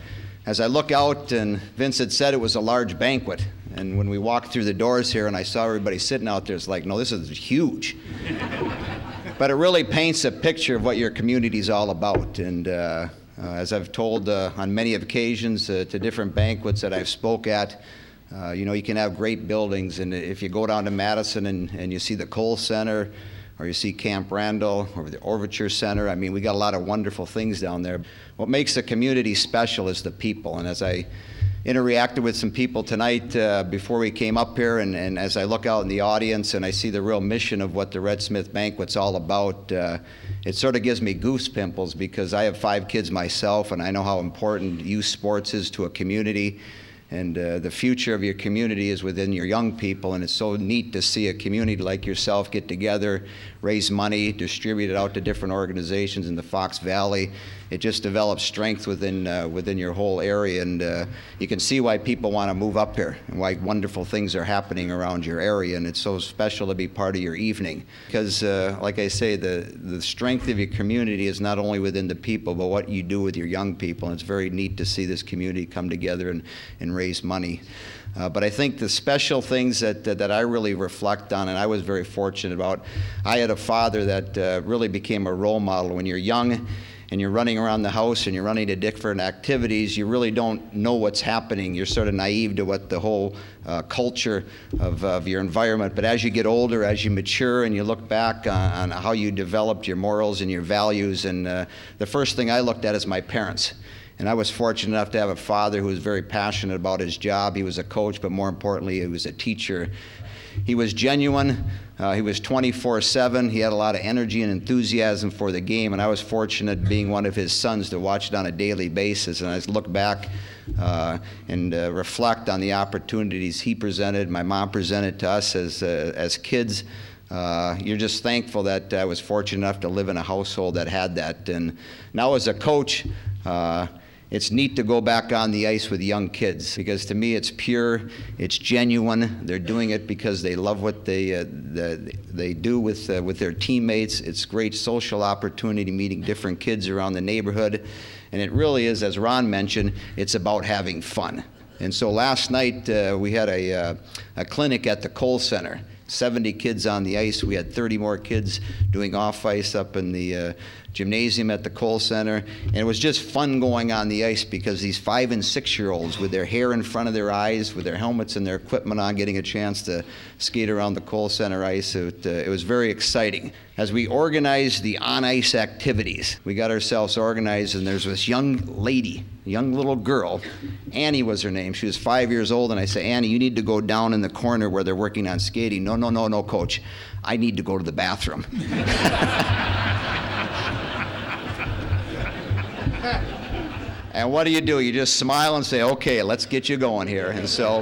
as I look out, and Vince had said it was a large banquet, and when we walked through the doors here and I saw everybody sitting out there, it's like, no, this is huge. but it really paints a picture of what your community is all about. And uh, uh, as I've told uh, on many occasions uh, to different banquets that I've spoke at, uh, you know, you can have great buildings, and if you go down to Madison and, and you see the Kohl Center, or you see Camp Randall or the Overture Center. I mean, we got a lot of wonderful things down there. What makes the community special is the people. And as I interacted with some people tonight uh, before we came up here, and, and, as I look out in the audience and I see the real mission of what the Red Smith Banquet's all about, uh, it sort of gives me goose pimples because I have five kids myself, and I know how important youth sports is to a community and uh, the future of your community is within your young people and it's so neat to see a community like yourself get together raise money distribute it out to different organizations in the fox valley it just develops strength within uh, within your whole area and uh, you can see why people want to move up here and why wonderful things are happening around your area and it's so special to be part of your evening because uh, like I say the the strength of your community is not only within the people but what you do with your young people and it's very neat to see this community come together and, and raise money. Uh, but I think the special things that, that, that, I really reflect on, and I was very fortunate about, I had a father that uh, really became a role model when you're young and you're running around the house and you're running to different activities, you really don't know what's happening. You're sort of naive to what the whole uh, culture of, of your environment. But as you get older, as you mature, and you look back on, on how you developed your morals and your values, and uh, the first thing I looked at is my parents. And I was fortunate enough to have a father who was very passionate about his job. He was a coach, but more importantly, he was a teacher. He was genuine. Uh, he was 24 7. He had a lot of energy and enthusiasm for the game. And I was fortunate, being one of his sons, to watch it on a daily basis. And I look back uh, and uh, reflect on the opportunities he presented, my mom presented to us as, uh, as kids. Uh, you're just thankful that I was fortunate enough to live in a household that had that. And now, as a coach, uh, it's neat to go back on the ice with young kids because to me it's pure, it's genuine. They're doing it because they love what they uh, the, they do with uh, with their teammates. It's great social opportunity, meeting different kids around the neighborhood, and it really is, as Ron mentioned, it's about having fun. And so last night uh, we had a, uh, a clinic at the Kohl Center. 70 kids on the ice. We had 30 more kids doing off ice up in the uh, gymnasium at the Kohl Center. And it was just fun going on the ice because these five and six year olds, with their hair in front of their eyes, with their helmets and their equipment on, getting a chance to skate around the Kohl Center ice, it, uh, it was very exciting. As we organized the on ice activities, we got ourselves organized, and there's this young lady, young little girl. Annie was her name. She was five years old, and I said, Annie, you need to go down in the corner where they're working on skating. No, no, no, no, coach. I need to go to the bathroom. And what do you do? You just smile and say, okay, let's get you going here. And so,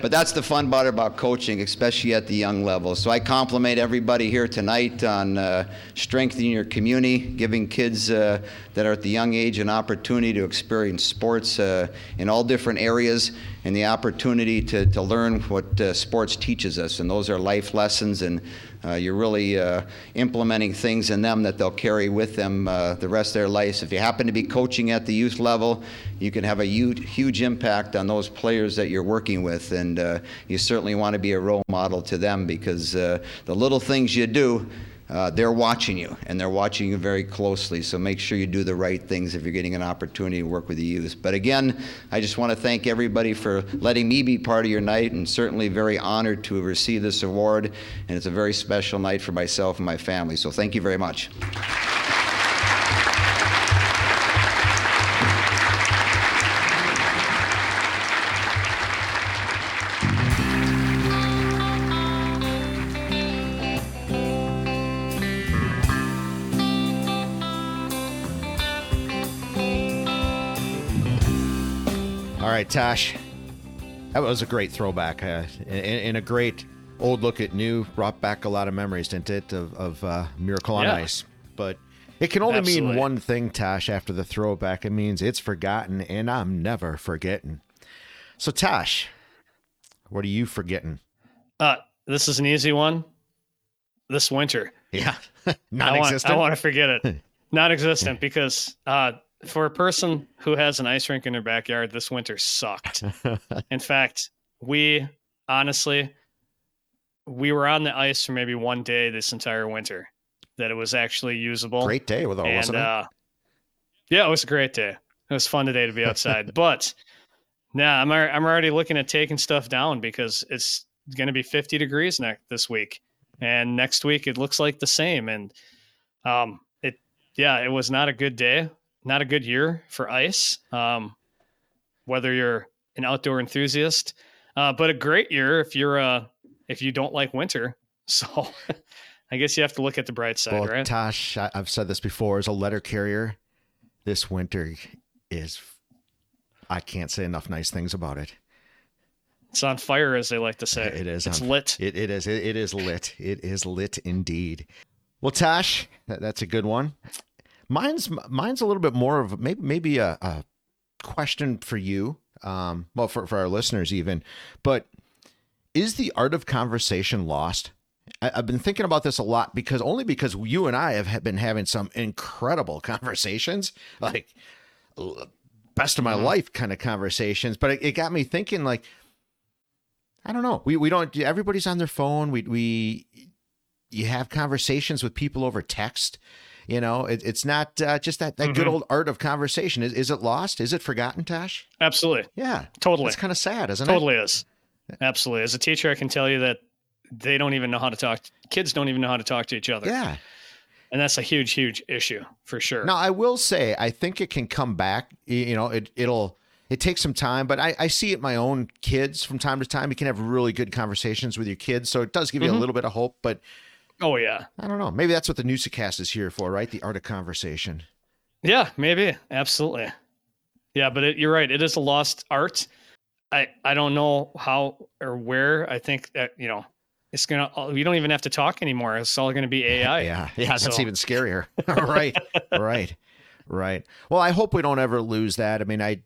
but that's the fun part about coaching, especially at the young level. So I compliment everybody here tonight on uh, strengthening your community, giving kids uh, that are at the young age an opportunity to experience sports uh, in all different areas and the opportunity to, to learn what uh, sports teaches us. And those are life lessons and you're really uh, implementing things in them that they'll carry with them uh, the rest of their lives. If you happen to be coaching at the youth level, you can have a huge, huge impact on those players that you're working with, and uh, you certainly want to be a role model to them because uh, the little things you do uh, they're watching you and they're watching you very closely. So make sure you do the right things if you're getting an opportunity to work with the youth. But again, I just want to thank everybody for letting me be part of your night and certainly very honored to receive this award. And it's a very special night for myself and my family. So thank you very much. Right, Tosh. That was a great throwback uh, and, and a great old look at new. Brought back a lot of memories, didn't it, of, of uh, Miracle on Yeah. Ice? But it can only mean one thing, Tosh, after the throwback. It means it's forgotten, and I'm never forgetting. So, Tosh, what are you forgetting? Uh, this is an easy one. This winter. Yeah, non-existent. I want to forget it. Non-existent because uh, for a person who has an ice rink in their backyard, this winter sucked. in fact, we honestly we were on the ice for maybe one day this entire winter that it was actually usable. Great day with all, and wasn't it? uh, yeah, it was a great day. It was fun today to be outside, but now I'm I'm already looking at taking stuff down because it's going to be 50 degrees next this week, and next week it looks like the same. And um, it yeah, it was not a good day, not a good year for ice. Um, whether you're an outdoor enthusiast, uh, but a great year if you're uh if you don't like winter. So I guess you have to look at the bright side, well, right? Tosh, I- I've said this before. As a letter carrier, this winter is. I can't say enough nice things about it. It's on fire, as they like to say. It is. It's on- lit. It, it is. It, it is lit. It is lit indeed. Well, Tosh, that, that's a good one. Mine's mine's a little bit more of maybe maybe a, a question for you. Um, well, for for our listeners even, but is the art of conversation lost? I, I've been thinking about this a lot because only because you and I have been having some incredible conversations, like best of my life kind of conversations. But it, it got me thinking, like, I don't know. We we don't. Everybody's on their phone. We we you have conversations with people over text, You know, it, it's not uh, just that, that good Mhm. old art of conversation. Is, is it lost? Is it forgotten, Tosh? Absolutely. Yeah. Totally. It's kind of sad, isn't it? totally is. Absolutely. As a teacher, I can tell you that they don't even know how to talk. Kids don't even know how to talk to each other. Yeah. And that's a huge, huge issue for sure. Now, I will say, I think it can come back. You know, it, it'll, it takes some time, but I, I see it my own kids from time to time. You can have really good conversations with your kids. So it does give you a Mhm. little bit of hope, but Oh, yeah. I don't know. Maybe that's what the Newsacast is here for, right? The art of conversation. Yeah, maybe. Absolutely. Yeah, but it, you're right. It is a lost art. I, I don't know how or where. I think that, you know, it's going to, we don't even have to talk anymore. It's all going to be AI. Yeah. Yeah. That's even scarier. right. Right. Right. Well, I hope we don't ever lose that. I mean, I,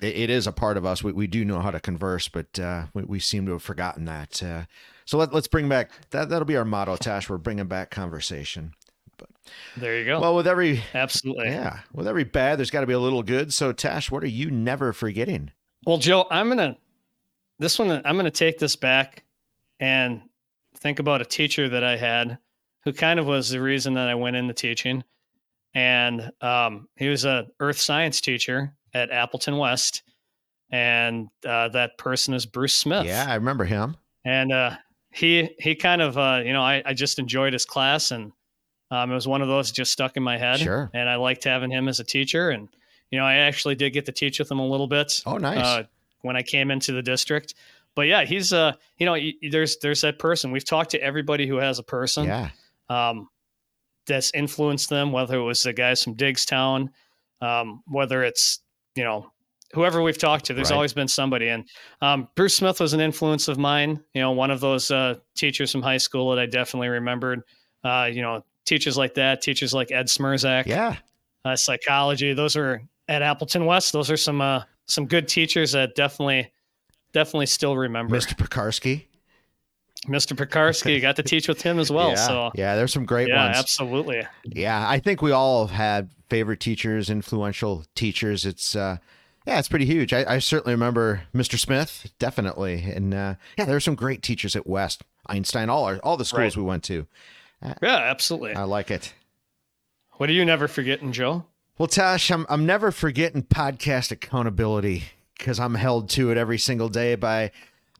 it, it is a part of us. We, we do know how to converse, but uh, we, we seem to have forgotten that. Uh, so let, let's bring back that. That'll be our motto, Tosh. We're bringing back conversation. But There you go. Well, with every Absolutely. yeah, with every bad, there's got to be a little good. So, Tosh, what are you never forgetting? Well, Joe, I'm gonna this one. I'm gonna take this back and think about a teacher that I had who kind of was the reason that I went into teaching, and um, he was a earth science teacher at Appleton West, and uh, that person is Bruce Smith. Yeah, I remember him. and uh, he he kind of uh, you know I, I just enjoyed his class and um, it was one of those just stuck in my head Sure. and i liked having him as a teacher and you know i actually did get to teach with him a little bit Oh, nice. uh, when i came into the district but yeah he's uh you know there's there's that person we've talked to everybody who has a person yeah, um, that's influenced them, whether it was the guys from Diggstown, um, whether it's, you know, whoever we've talked to, there's Right. always been somebody. And um, Bruce Smith was an influence of mine, you know, one of those uh, teachers from high school that I definitely remembered. Uh, you know, teachers like that, teachers like Ed Smerzak, yeah. uh, psychology, those are at Appleton West. Those are some, uh, some good teachers that definitely, definitely still remember. Mr. Pekarsky. Mr. Pekarsky, got to teach with him as well. yeah, So yeah, there's some great yeah, ones. absolutely. Yeah, I think we all have had favorite teachers, influential teachers. It's uh yeah, it's pretty huge. I, I certainly remember Mr. Smith, definitely. And uh yeah, there were some great teachers at West, Einstein, all our all the schools Right. we went to. Yeah, absolutely. I like it. What are you never forgetting, Joe? Well, Tosh, I'm I'm never forgetting podcast accountability because I'm held to it every single day by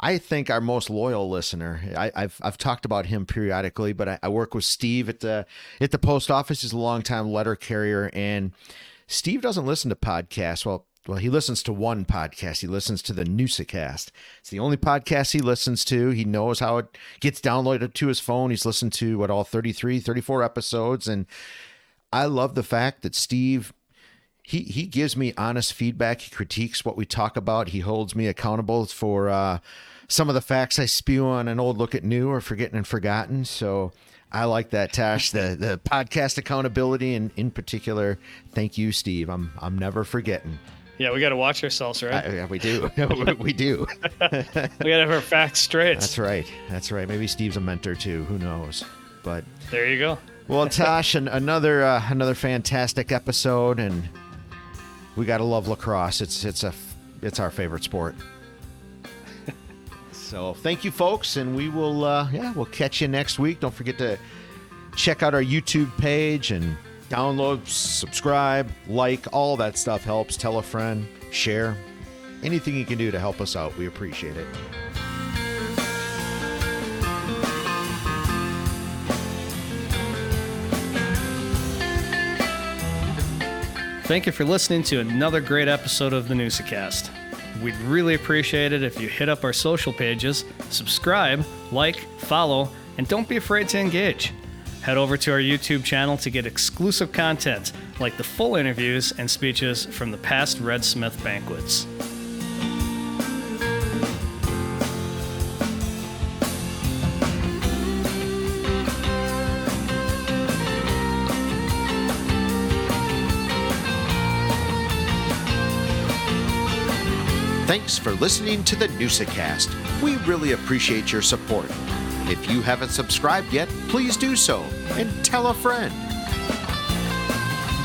I think our most loyal listener. I, I've I've talked about him periodically, but I, I work with Steve at the at the post office. He's a longtime letter carrier, and Steve doesn't listen to podcasts. Well, well, he listens to one podcast. He listens to the Newsacast. It's the only podcast he listens to. He knows how it gets downloaded to his phone. He's listened to what all 33, 34 episodes, and I love the fact that Steve he he gives me honest feedback. He critiques what we talk about. He holds me accountable for uh, some of the facts I spew on an old look at new or forgetting and forgotten. So I like that, Tosh. The the podcast accountability and in particular, thank you, Steve. I'm I'm never forgetting. Yeah, we got to watch ourselves, right? Yeah, we do, we do. we got to have our facts straight. That's right. That's right. Maybe Steve's a mentor too. Who knows? But There you go. Well, Tosh, an, another uh, another fantastic episode, and we gotta love lacrosse. It's it's a it's our favorite sport. so thank you, folks, and we will uh, yeah we'll catch you next week. Don't forget to check out our YouTube page and download, subscribe, like, all that stuff helps. Tell a friend, share, anything you can do to help us out. We appreciate it. Thank you for listening to another great episode of the Newsacast. We'd really appreciate it if you hit up our social pages, subscribe, like, follow, and don't be afraid to engage. Head over to our YouTube channel to get exclusive content like the full interviews and speeches from the past Red Smith banquets. Thanks for listening to the Newsacast. We really appreciate your support. If you haven't subscribed yet, please do so and tell a friend.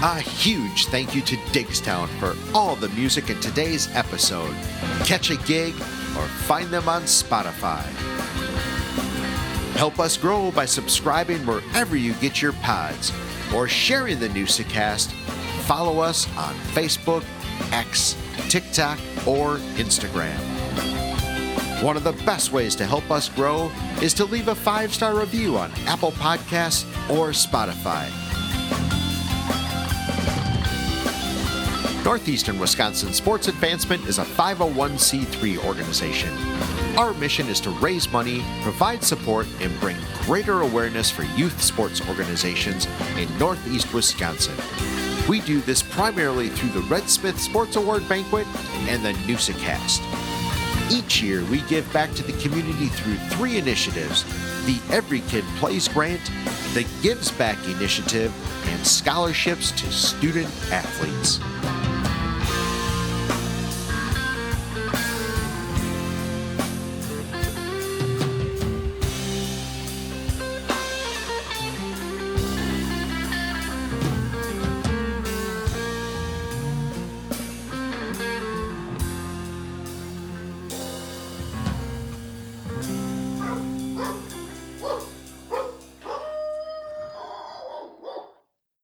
A huge thank you to Diggstown for all the music in today's episode. Catch a gig or find them on Spotify. Help us grow by subscribing wherever you get your pods or sharing the Newsacast. Follow us on Facebook, X, TikTok, or Instagram. One of the best ways to help us grow is to leave a five star review on Apple Podcasts or Spotify. Northeastern Wisconsin Sports Advancement is a 501c3 organization. Our mission is to raise money, provide support, and bring greater awareness for youth sports organizations in Northeast Wisconsin. We do this primarily through the Red Smith Sports Award Banquet and the Newsacast. Each year, we give back to the community through three initiatives the Every Kid Plays Grant, the Gives Back Initiative, and scholarships to student athletes.